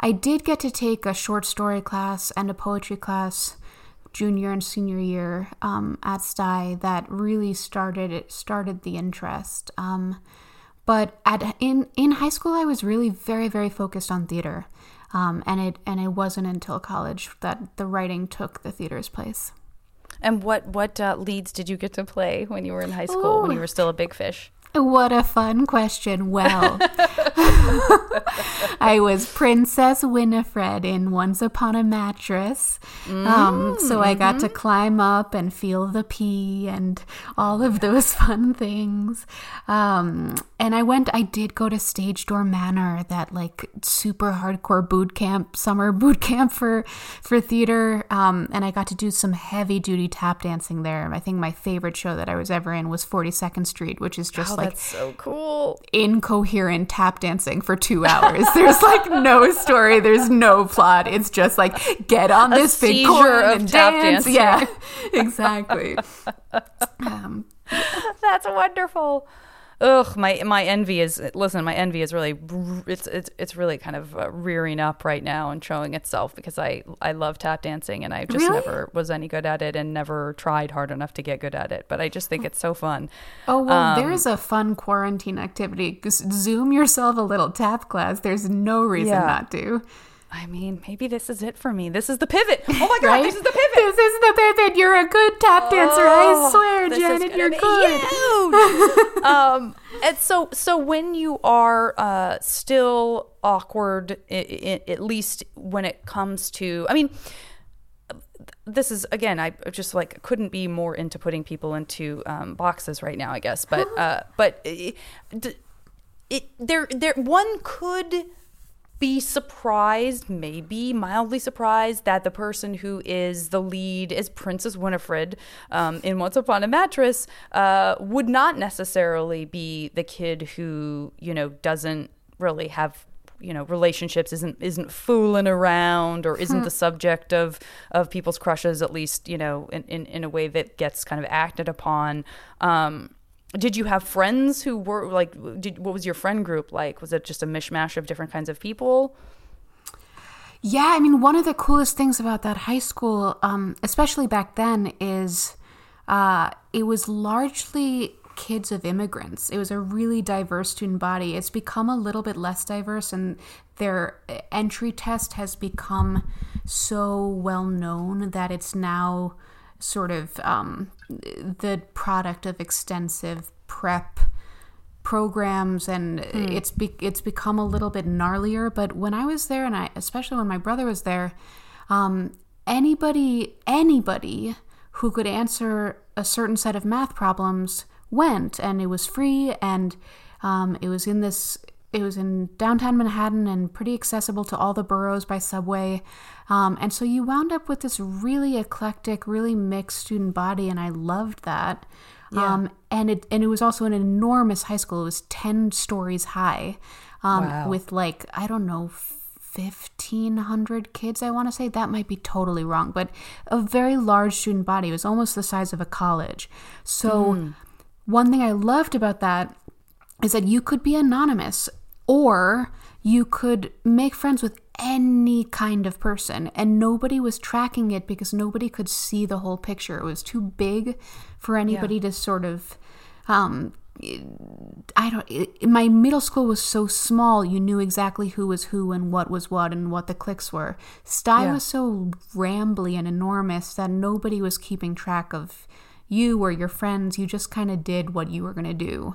I did get to take a short story class and a poetry class junior and senior year um, at Stuy that really started it started the interest. Um, but at in in high school, I was really very very focused on theater, um, and it and it wasn't until college that the writing took the theater's place. And what what uh, leads did you get to play when you were in high school when you were still a big fish? What a fun question. Well, (laughs) I was Princess Winifred in Once Upon a Mattress. Um, so I got to climb up and feel the pea and all of those (laughs) fun things. Um, and I went, I did go to Stage Door Manor, that like super hardcore boot camp, summer (laughs) boot camp for, for theater. Um, and I got to do some heavy duty tap dancing there. I think my favorite show that I was ever in was 42nd Street, which is just Oh, like that's so cool. incoherent tap dancing for two hours. (laughs) There's like no story. There's no plot. It's just like get on this big corn of and tap dance. dancing. Yeah, (laughs) exactly. (laughs) um, That's wonderful. Ugh, my my envy is listen. My envy is really it's it's it's really kind of uh, rearing up right now and showing itself because I I love tap dancing and I just Really? never was any good at it and never tried hard enough to get good at it. But I just think it's so fun. oh well, Um, there's a fun quarantine activity. Zoom yourself a little tap class. There's no reason Yeah. not to. I mean, maybe this is it for me. This is the pivot. Oh my god, Right? this is the pivot. This is the pivot. You're a good tap dancer. I swear, Oh, Janet. You're good. (laughs) um, and so, so when you are uh, still awkward, i i at least when it comes to, I mean, this is again, I just like couldn't be more into putting people into um, boxes right now, I guess. But, (gasps) uh, but it, it there, there, one could be surprised, maybe mildly surprised, that the person who is the lead is Princess Winifred um, in Once Upon a Mattress uh, would not necessarily be the kid who you know doesn't really have you know relationships isn't isn't fooling around or isn't the subject of of people's crushes at least you know in, in, in a way that gets kind of acted upon. Um did you have friends who were like did what was your friend group like was it just a mishmash of different kinds of people Yeah, I mean, one of the coolest things about that high school, um, especially back then, is uh, it was largely kids of immigrants. It was a really diverse student body. It's become a little bit less diverse, and their entry test has become so well known that it's now sort of um, the product of extensive prep programs and it's be- it's become a little bit gnarlier. But when I was there and I especially when my brother was there um, anybody anybody who could answer a certain set of math problems went and it was free and um, it was in this it was in downtown Manhattan and pretty accessible to all the boroughs by subway. Um, and so you wound up with this really eclectic, really mixed student body, and I loved that. Um, and it and it was also an enormous high school. It was ten stories high, um, Wow. with like I don't know. 1500 kids i want to say that might be totally wrong but a very large student body it was almost the size of a college so one thing i loved about that is that you could be anonymous or you could make friends with any kind of person and nobody was tracking it because nobody could see the whole picture it was too big for anybody to sort of um I don't. It, my middle school was so small. You knew exactly who was who and what was what and what the cliques were. Stuy Yeah. was so rambly and enormous that nobody was keeping track of you or your friends. You just kind of did what you were going to do.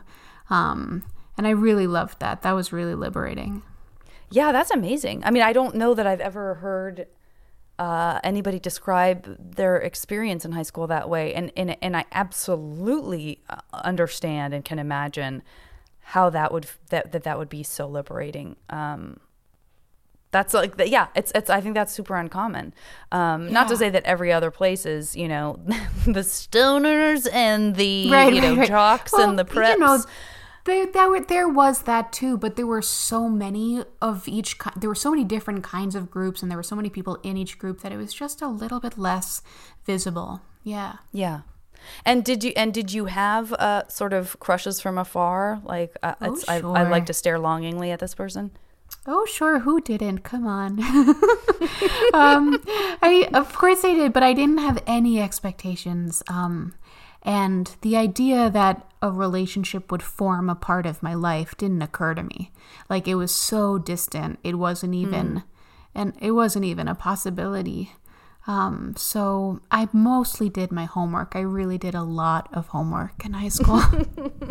Um, and I really loved that. That was really liberating. Yeah, that's amazing. I mean, I don't know that I've ever heard uh, anybody describe their experience in high school that way, and and and I absolutely uh, understand and can imagine how that would that that, that would be so liberating. Um, that's like yeah it's it's i think that's super uncommon um not to say that every other place is you know (laughs) the stoners and the right, you know right, right. jocks Well, and the preps You know, there, there, there was that too, but there were so many of each. There were so many different kinds of groups, and there were so many people in each group that it was just a little bit less visible. Yeah. Yeah. And did you and did you have uh, sort of crushes from afar? Like uh, Oh, it's, I, I like to stare longingly at this person. Oh, sure. Who didn't? Come on. (laughs) um, I of course I did, but I didn't have any expectations. Um, and the idea that a relationship would form a part of my life didn't occur to me. Like it was so distant. It wasn't even, and it wasn't even a possibility. Um, so I mostly did my homework. I really did a lot of homework in high school. (laughs)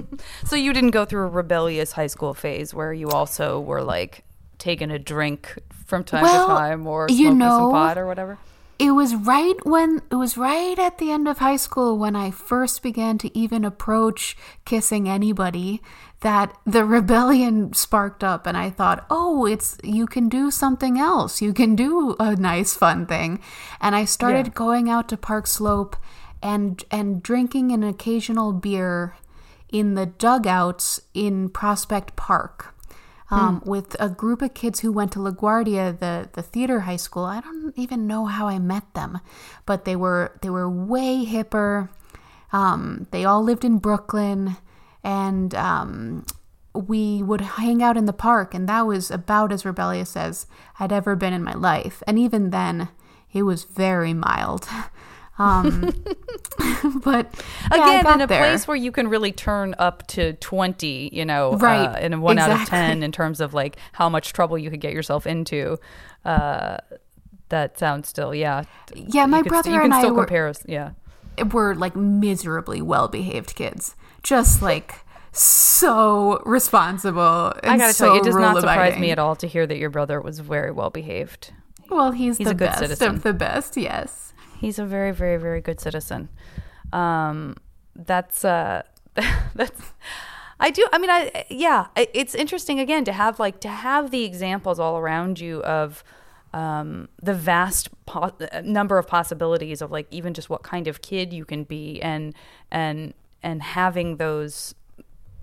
(laughs) So you didn't go through a rebellious high school phase where you also were like taking a drink from time Well, to time or you know, some pot or whatever. It was right when it was right at the end of high school when I first began to even approach kissing anybody that the (laughs) rebellion sparked up and I thought, "Oh, it's you can do something else. You can do a nice fun thing." And I started Yeah. going out to Park Slope and and drinking an occasional beer in the dugouts in Prospect Park um, with a group of kids who went to LaGuardia, the the theater high school. I don't even know how I met them, but they were they were way hipper. Um, they all lived in Brooklyn, and um, we would hang out in the park, and that was about as rebellious as I'd ever been in my life. And even then, it was very mild. (laughs) Um, (laughs) but yeah, Again, in a there. place where you can really turn up to 20, you know, Right, uh, in a one out of 10 in terms of like how much trouble you could get yourself into. Uh, that sounds still, yeah. Yeah, my could, brother and I were- compare yeah. were like miserably well behaved kids. Just like so responsible. And I gotta so tell you, it does not surprise me at all to hear that your brother was very well behaved. Well, he's, He's the a good best citizen. of the best, yes. He's a very, very, very good citizen. Um, that's uh, (laughs) that's. I do. I mean, I yeah. It's interesting again to have like to have the examples all around you of um, the vast po- number of possibilities of like even just what kind of kid you can be, and and and having those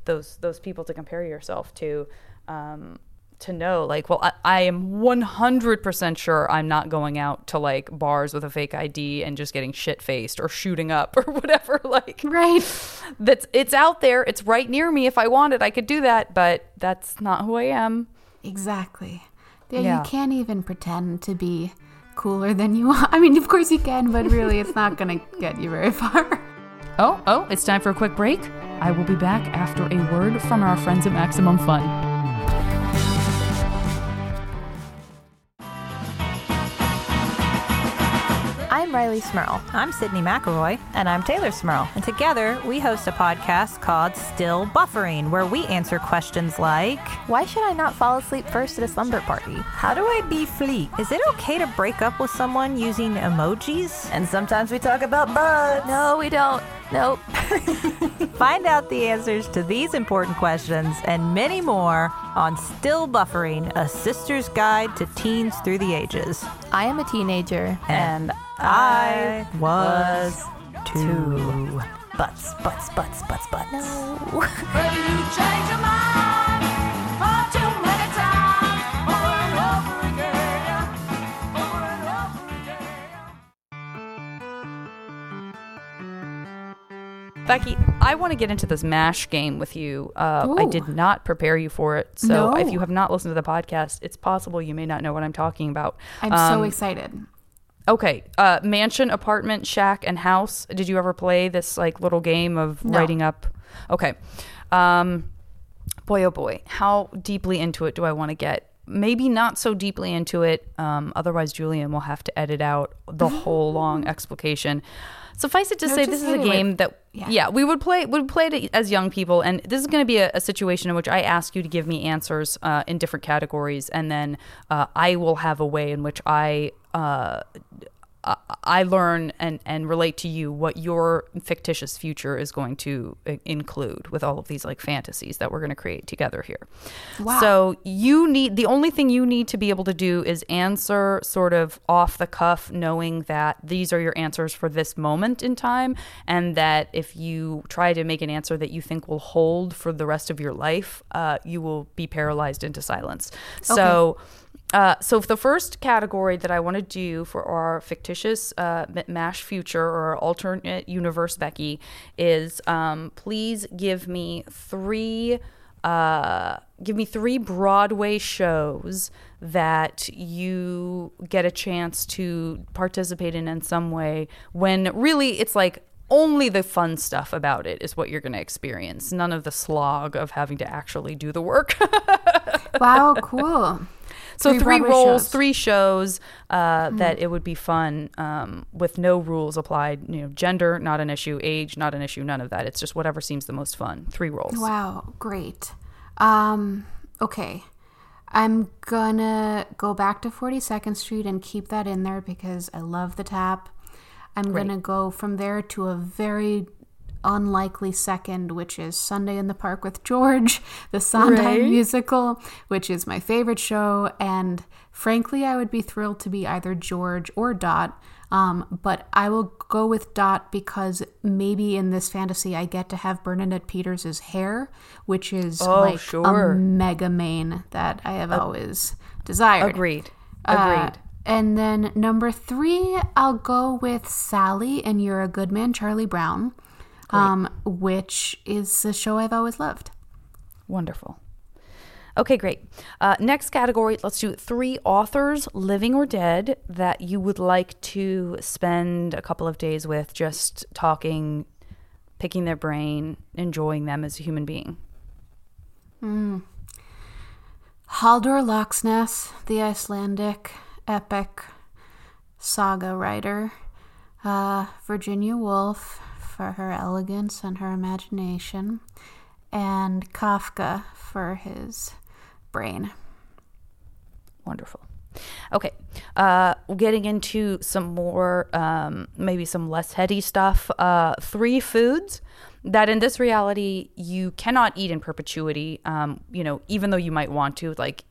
those those people to compare yourself to um to know like well I, I am 100% sure i'm not going out to like bars with a fake id and just getting shit faced or shooting up (laughs) or whatever like Right. that's it's out there it's right near me if i wanted i could do that but that's not who i am Exactly. Yeah, Yeah. You can't even pretend to be cooler than you are. I mean, of course you can, but really it's not going to get you very (laughs) far. oh oh it's time for a quick break i will be back after a word from our friends at maximum fun I'm Rileigh Smirl. I'm Sydnee McElroy. And I'm Teylor Smirl. And together we host a podcast called Still Buffering, where we answer questions like Why should I not fall asleep first at a slumber party? How do I be fleet? Is it okay to break up with someone using emojis? And sometimes we talk about bugs. No, we don't. Nope. (laughs) Find out the answers to these important questions and many more on Still Buffering, a sister's guide to teens through the ages. I am a teenager. And I was too. butts, butts, butts, butts, butts. No. (laughs) Becky, I want to get into this MASH game with you. Uh, I did not prepare you for it. So No. if you have not listened to the podcast, it's possible you may not know what I'm talking about. I'm so Um, excited. Okay, uh, mansion, apartment, shack, and house. Did you ever play this like little game of No. writing up? Okay, um, boy, oh boy, how deeply into it do I want to get? Maybe not so deeply into it. Um, otherwise, Julian will have to edit out the whole long (gasps) explication. Suffice it to No, say, this is a game that yeah. yeah. we would play would play it as young people, and this is going to be a, a situation in which I ask you to give me answers uh, in different categories, and then uh, I will have a way in which I uh, I- learn and, and relate to you what your fictitious future is going to include with all of these like fantasies that we're going to create together here. Wow. So you need the only thing you need to be able to do is answer sort of off the cuff, knowing that these are your answers for this moment in time, and that if you try to make an answer that you think will hold for the rest of your life, uh, you will be paralyzed into silence. So. Uh, so the first category that I want to do for our fictitious uh, MASH future or alternate universe Becky is um, please give me three uh, give me three Broadway shows that you get a chance to participate in in some way when really it's like only the fun stuff about it is what you're going to experience none of the slog of having to actually do the work (laughs) Wow, cool. So Three three, roles, shows. Three shows uh, that it would be fun um, with no rules applied. You know, gender not an issue, age not an issue, none of that. It's just whatever seems the most fun. Three roles. Wow, great. Um, okay. I'm gonna go back to 42nd Street and keep that in there because I love the tap. I'm gonna go from there to a very unlikely second, which is Sunday in the Park with George, (laughs) the Sondheim Right. musical, which is my favorite show. And frankly, I would be thrilled to be either George or Dot. Um, but I will go with Dot because maybe in this fantasy I get to have Bernadette Peters' hair, which is Oh, like sure. a mega mane that I have always desired. Agreed. Uh, Agreed. and then number three, I'll go with Sally and You're a Good Man, Charlie Brown, um, which is a show I've always loved. Wonderful. Okay, great. Uh, next category, let's do three authors, living or dead, that you would like to spend a couple of days with, just talking, picking their brain, enjoying them as a human being. Halldor Laxness, the Icelandic epic saga writer. Uh, Virginia Woolf for her elegance and her imagination. And Kafka for his brain. Wonderful. Okay, uh, getting into some more, um, maybe some less heady stuff. Uh, three foods that in this reality you cannot eat in perpetuity. Um, you know, even though you might want to, like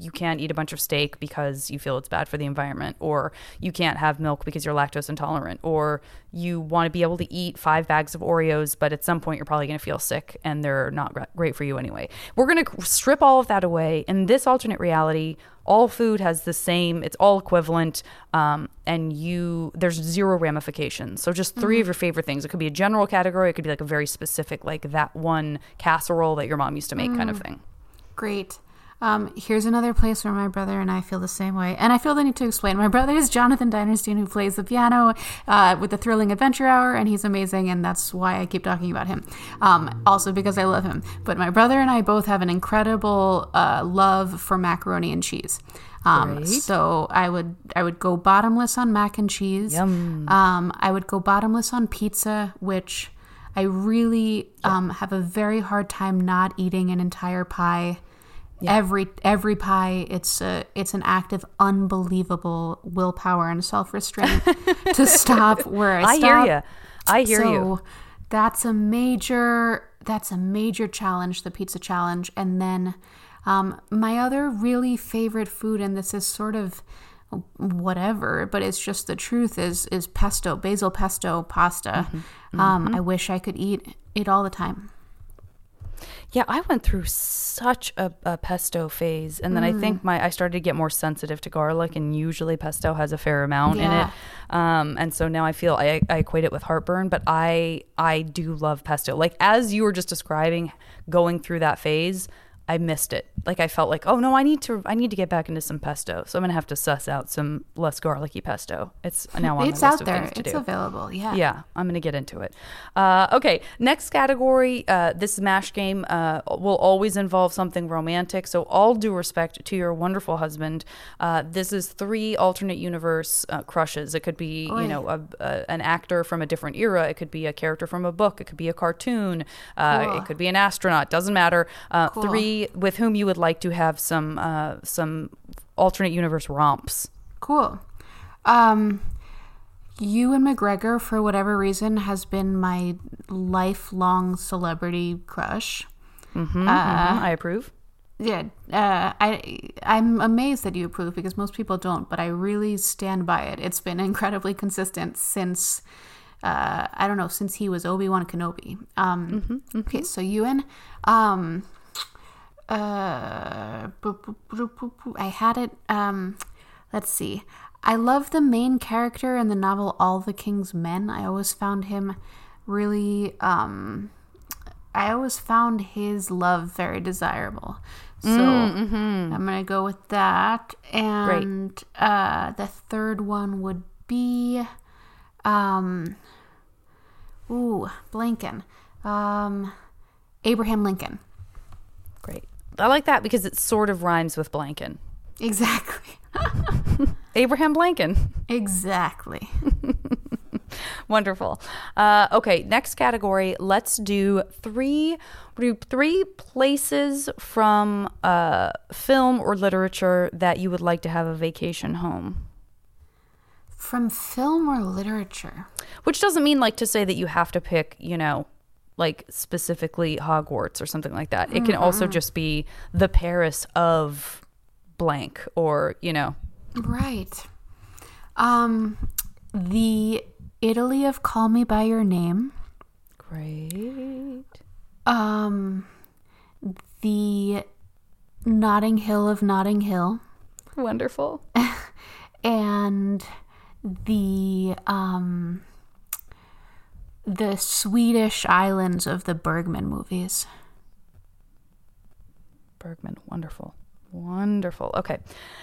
you can't eat a bunch of steak because you feel it's bad for the environment, or you can't have milk because you're lactose intolerant, or you want to be able to eat five bags of Oreos, but at some point you're probably going to feel sick and they're not great for you anyway. We're going to strip all of that away. In this alternate reality, all food has the same, it's all equivalent, um, and you, there's zero ramifications. So just 3 of your favorite things. It could be a general category, it could be like a very specific, like that one casserole that your mom used to make kind of thing. Great. Um, here's another place where my brother and I feel the same way. And I feel the need to explain. My brother is Jonathan Dinerstein, who plays the piano uh, with the Thrilling Adventure Hour, and he's amazing, and that's why I keep talking about him. Um, also because I love him. But my brother and I both have an incredible uh, love for macaroni and cheese. Um, so I would I would go bottomless on mac and cheese. Yum. Um, I would go bottomless on pizza, which I really um, have a very hard time not eating an entire pie. Every every pie, it's a it's an act of unbelievable willpower and self restraint to (laughs) stop where I I stop. hear you. I hear you. so you. that's a major that's a major challenge, the pizza challenge. And then um, my other really favorite food, and this is sort of whatever, but it's just the truth is is pesto, basil pesto pasta. Um, I wish I could eat it all the time. Yeah, I went through such a, a pesto phase, and then I think Mm. my I started to get more sensitive to garlic, and usually pesto has a fair amount in it. Um, and so now I feel I, I equate it with heartburn, but I I do love pesto. Like as you were just describing, going through that phase, I missed it. Like I felt like, oh no, I need to I need to get back into some pesto. So I'm gonna have to suss out some less garlicky pesto. It's (laughs) now on it's list out of there. things to It's do. available. Yeah. Yeah, I'm going to get into it. Uh, okay, next category. Uh, this MASH game uh, will always involve something romantic. So, all due respect to your wonderful husband, uh, this is three alternate universe uh, crushes. It could be, you know, a, a, an actor from a different era. It could be a character from a book. It could be a cartoon. Uh, Cool. It could be an astronaut. Doesn't matter. Uh, Cool. Three with whom you would like to have some uh, some alternate universe romps. Cool. Um, Ewan McGregor, for whatever reason, has been my lifelong celebrity crush. Mhm, I approve. Yeah, uh, I I'm amazed that you approve because most people don't, but I really stand by it. It's been (laughs) incredibly consistent since uh, I don't know since he was Obi Wan Kenobi. Um, Okay, so Ewan, um, uh, boop, boop, boop, boop, boop. I had it. Um, let's see. I love the main character in the novel All the King's Men. I always found him really. Um, I always found his love very desirable. So I'm gonna go with that. And uh, the third one would be, um, ooh, blanking, um, Abraham Lincoln. I like that because it sort of rhymes with Blanken. Exactly. (laughs) Abraham Blanken. Exactly. (laughs) Wonderful. Uh, okay, next category. Let's do three do three places from uh, film or literature that you would like to have a vacation home. From film or literature? Which doesn't mean like to say that you have to pick, you know, like specifically Hogwarts or something like that. It can also just be the Paris of blank or, you know, Right. Um, the Italy of Call Me by Your Name. great. Um, the Notting Hill of Notting Hill. Wonderful. (laughs) and the um the Swedish islands of the Bergman movies. Bergman, wonderful. Wonderful. Okay.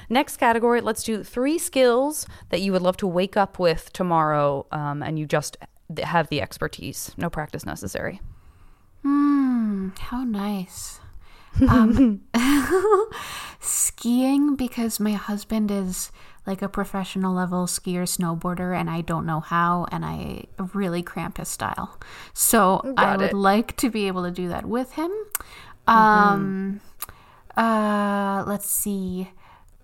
Next category, let's do three skills that you would love to wake up with tomorrow um, and you just have the expertise. No practice necessary. Hmm, how nice. (laughs) Um, (laughs) skiing because my husband is like a professional level skier snowboarder and I don't know how and I really cramp his style. So I would it. like to be able to do that with him. Um uh let's see.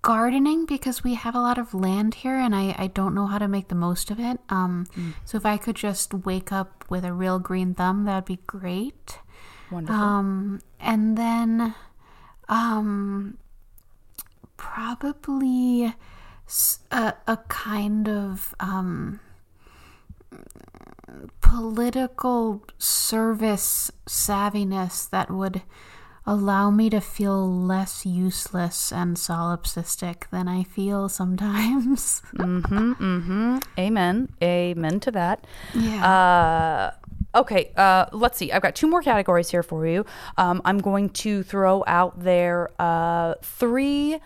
Gardening because we have a lot of land here and I, I don't know how to make the most of it. Um so if I could just wake up with a real green thumb that'd be great. Wonderful. Um, and then, um, probably a, a kind of um, political service savviness that would allow me to feel less useless and solipsistic than I feel sometimes. (laughs) Amen. Amen to that. yeah. Uh, okay, uh, let's see. I've got two more categories here for you. Um, I'm going to throw out there uh, three.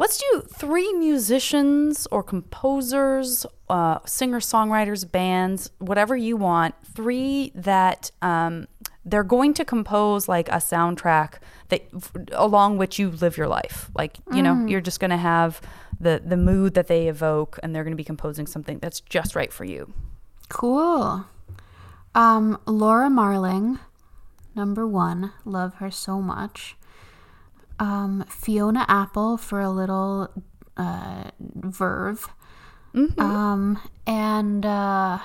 Let's do three musicians or composers, uh, singer songwriters, bands, whatever you want. Three that um, they're going to compose like a soundtrack that along which you live your life. Like you know, you're just going to have the the mood that they evoke, and they're going to be composing something that's just right for you. Cool. Um, Laura Marling, number one. Love her so much. Um, Fiona Apple for a little uh, verve. Um, and uh,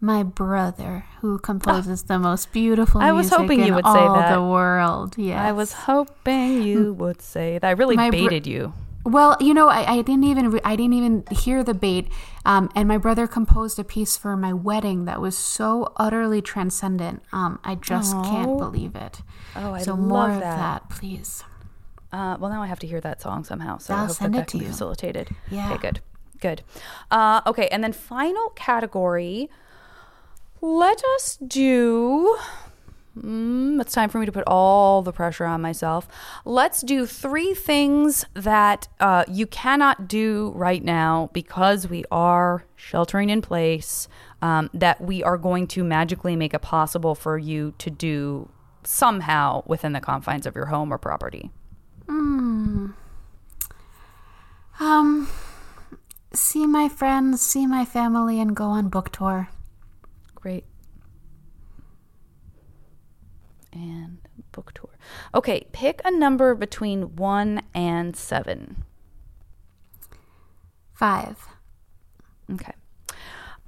my brother, who composes the most beautiful I was music hoping you in would say that. the world. Yes. I was hoping you would say that. I really My br- baited you. Well, you know, I, I didn't even re- I didn't even hear the bait. Um, and my brother composed a piece for my wedding that was so utterly transcendent. Um, I just can't believe it. Oh, I so love more of that. that, please. Uh, well, now I have to hear that song somehow. So I I'll hope send that, it that to be you. facilitated. Yeah. Okay, good. Good. Uh, okay, and then final category. Let us do. Mm, it's time for me to put all the pressure on myself. Let's do three things that uh, you cannot do right now because we are sheltering in place. Um, that we are going to magically make it possible for you to do somehow within the confines of your home or property. Um, see my friends, see my family, and go on book tour. Great. And book tour. Okay, pick a number between one and seven. Five. Okay.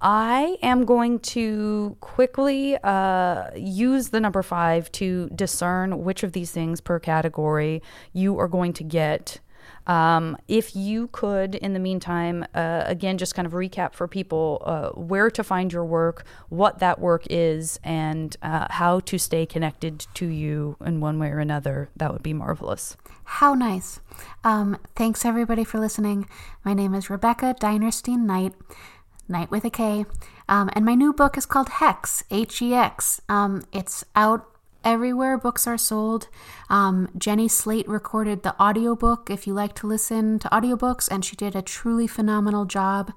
I am going to quickly uh, use the number five to discern which of these things per category you are going to get. Um, if you could, in the meantime, uh, again, just kind of recap for people uh, where to find your work, what that work is, and uh, how to stay connected to you in one way or another, that would be marvelous. How nice. Um, thanks everybody for listening. My name is Rebecca Dinerstein Knight, Knight with a K. Um, and my new book is called Hex, H E X. Um, it's out everywhere books are sold. Um, Jenny Slate recorded the audiobook if you like to listen to audiobooks, and she did a truly phenomenal job.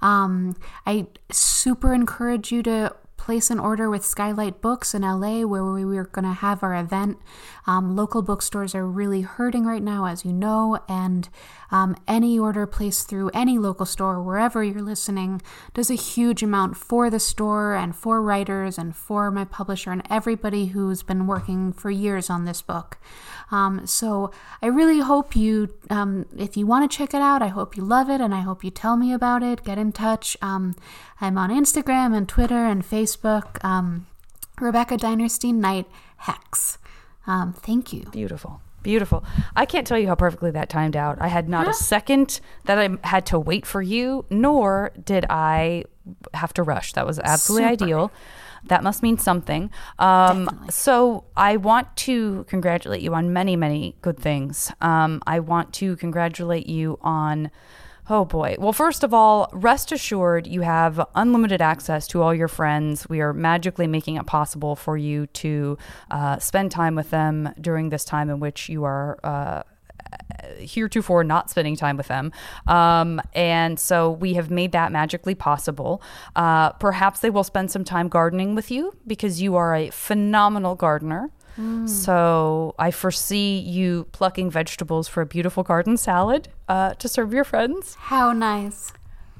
Um, I super encourage you to place an order with Skylight Books in LA, where we were going to have our event. Um, local bookstores are really hurting right now, as you know, and um, any order placed through any local store, wherever you're listening, does a huge amount for the store and for writers and for my publisher and everybody who's been working for years on this book. Um, so I really hope you, um, if you want to check it out, I hope you love it and I hope you tell me about it. Get in touch. Um, I'm on Instagram and Twitter and Facebook. Um, Rebecca Dinerstein Knight Hex. Um, thank you. Beautiful. Beautiful. I can't tell you how perfectly that timed out. I had not a second that I had to wait for you, nor did I have to rush. That was absolutely Super. ideal. That must mean something. Um, so I want to congratulate you on many, many good things. Um, I want to congratulate you on. Oh boy. Well, first of all, rest assured you have unlimited access to all your friends. We are magically making it possible for you to uh, spend time with them during this time in which you are. Uh, heretofore not spending time with them. Um, and so we have made that magically possible. Uh, perhaps they will spend some time gardening with you because you are a phenomenal gardener. So I foresee you plucking vegetables for a beautiful garden salad uh, to serve your friends. How nice.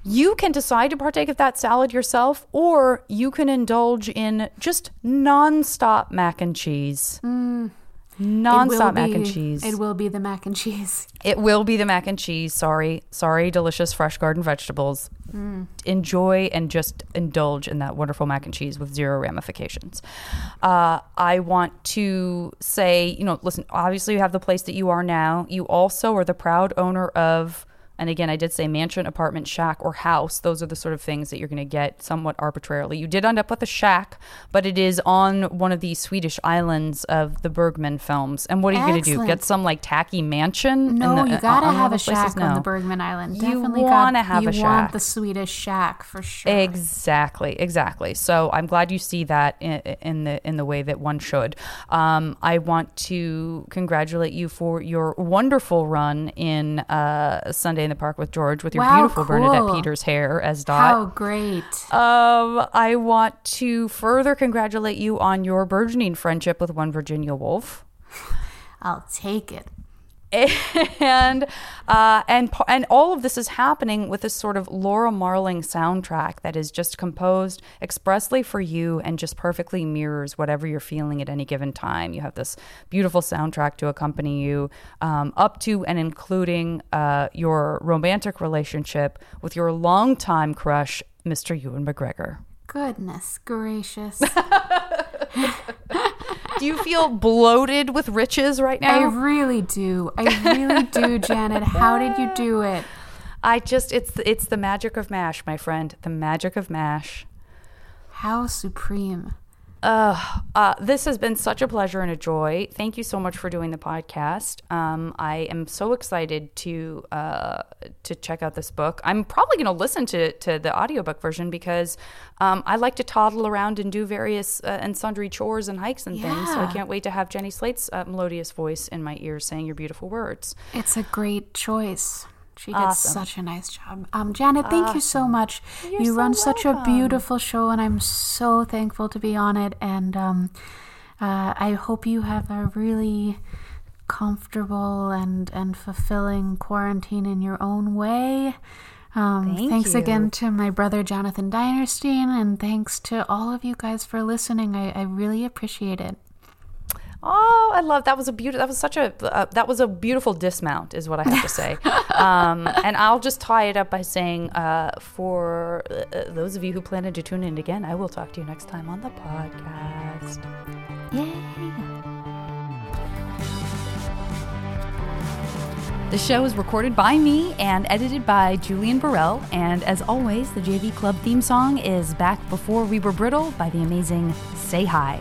You can decide to partake of that salad yourself, or you can indulge in just nonstop mac and cheese. Will Nonstop mac and cheese. It will be the mac and cheese. (laughs) It will be the mac and cheese. Sorry. Sorry, delicious fresh garden vegetables. Enjoy and just indulge in that wonderful mac and cheese with zero ramifications. Uh, I want to say, you know, listen, obviously you have the place that you are now. You also are the proud owner of. And again, I did say mansion, apartment, shack, or house. Those are the sort of things that you're going to get somewhat arbitrarily. You did end up with a shack, but it is on one of the Swedish islands of the Bergman films. And what are you going to do? Get some like tacky mansion? No, the- you gotta on one have a shack on the Bergman Island. You Definitely wanna got, have you a shack. want the Swedish shack for sure. Exactly, exactly. So I'm glad you see that in, in the in the way that one should. Um, I want to congratulate you for your wonderful run in uh, Sunday in the Park with George with your Wow, beautiful Bernadette. Peters hair as How Dot. great. Um, I want to further congratulate you on your burgeoning friendship with one Virginia Woolf. I'll take it. And uh, and and all of this is happening with this sort of Laura Marling soundtrack that is just composed expressly for you and just perfectly mirrors whatever you're feeling at any given time. You have this beautiful soundtrack to accompany you um, up to and including uh, your romantic relationship with your longtime crush, Mr. Ewan McGregor. Goodness gracious. (laughs) do you feel bloated with riches right now? I really do. I really do, (laughs) Janet. How did you do it? I just it's it's the magic of mash, my friend. The magic of mash. How supreme. Uh, uh, this has been such a pleasure and a joy. Thank you so much for doing the podcast. Um, I am so excited to uh, to check out this book. I'm probably going to listen to to the audiobook version because um, I like to toddle around and do various uh, and sundry chores and hikes and things. So I can't wait to have Jenny Slate's uh, melodious voice in my ears saying your beautiful words. It's a great choice. She did Awesome. such a nice job. Um, Janet, thank you so much. You're you so run such a beautiful show, and I'm so thankful to be on it. And um, uh, I hope you have a really comfortable and, and fulfilling quarantine in your own way. Um, Thank thanks you. again to my brother Jonathan Dinerstein, and thanks to all of you guys for listening. I, I really appreciate it. Oh, I love that was a beautiful. That was such a uh, that was a beautiful dismount, is what I have to say. (laughs) um, and I'll just tie it up by saying, uh, for uh, those of you who plan to tune in again, I will talk to you next time on the podcast. Yay. The show is recorded by me and edited by Julian Burrell. And as always, the JV Club theme song is Back Before We Were Brittle by the amazing Say Hi.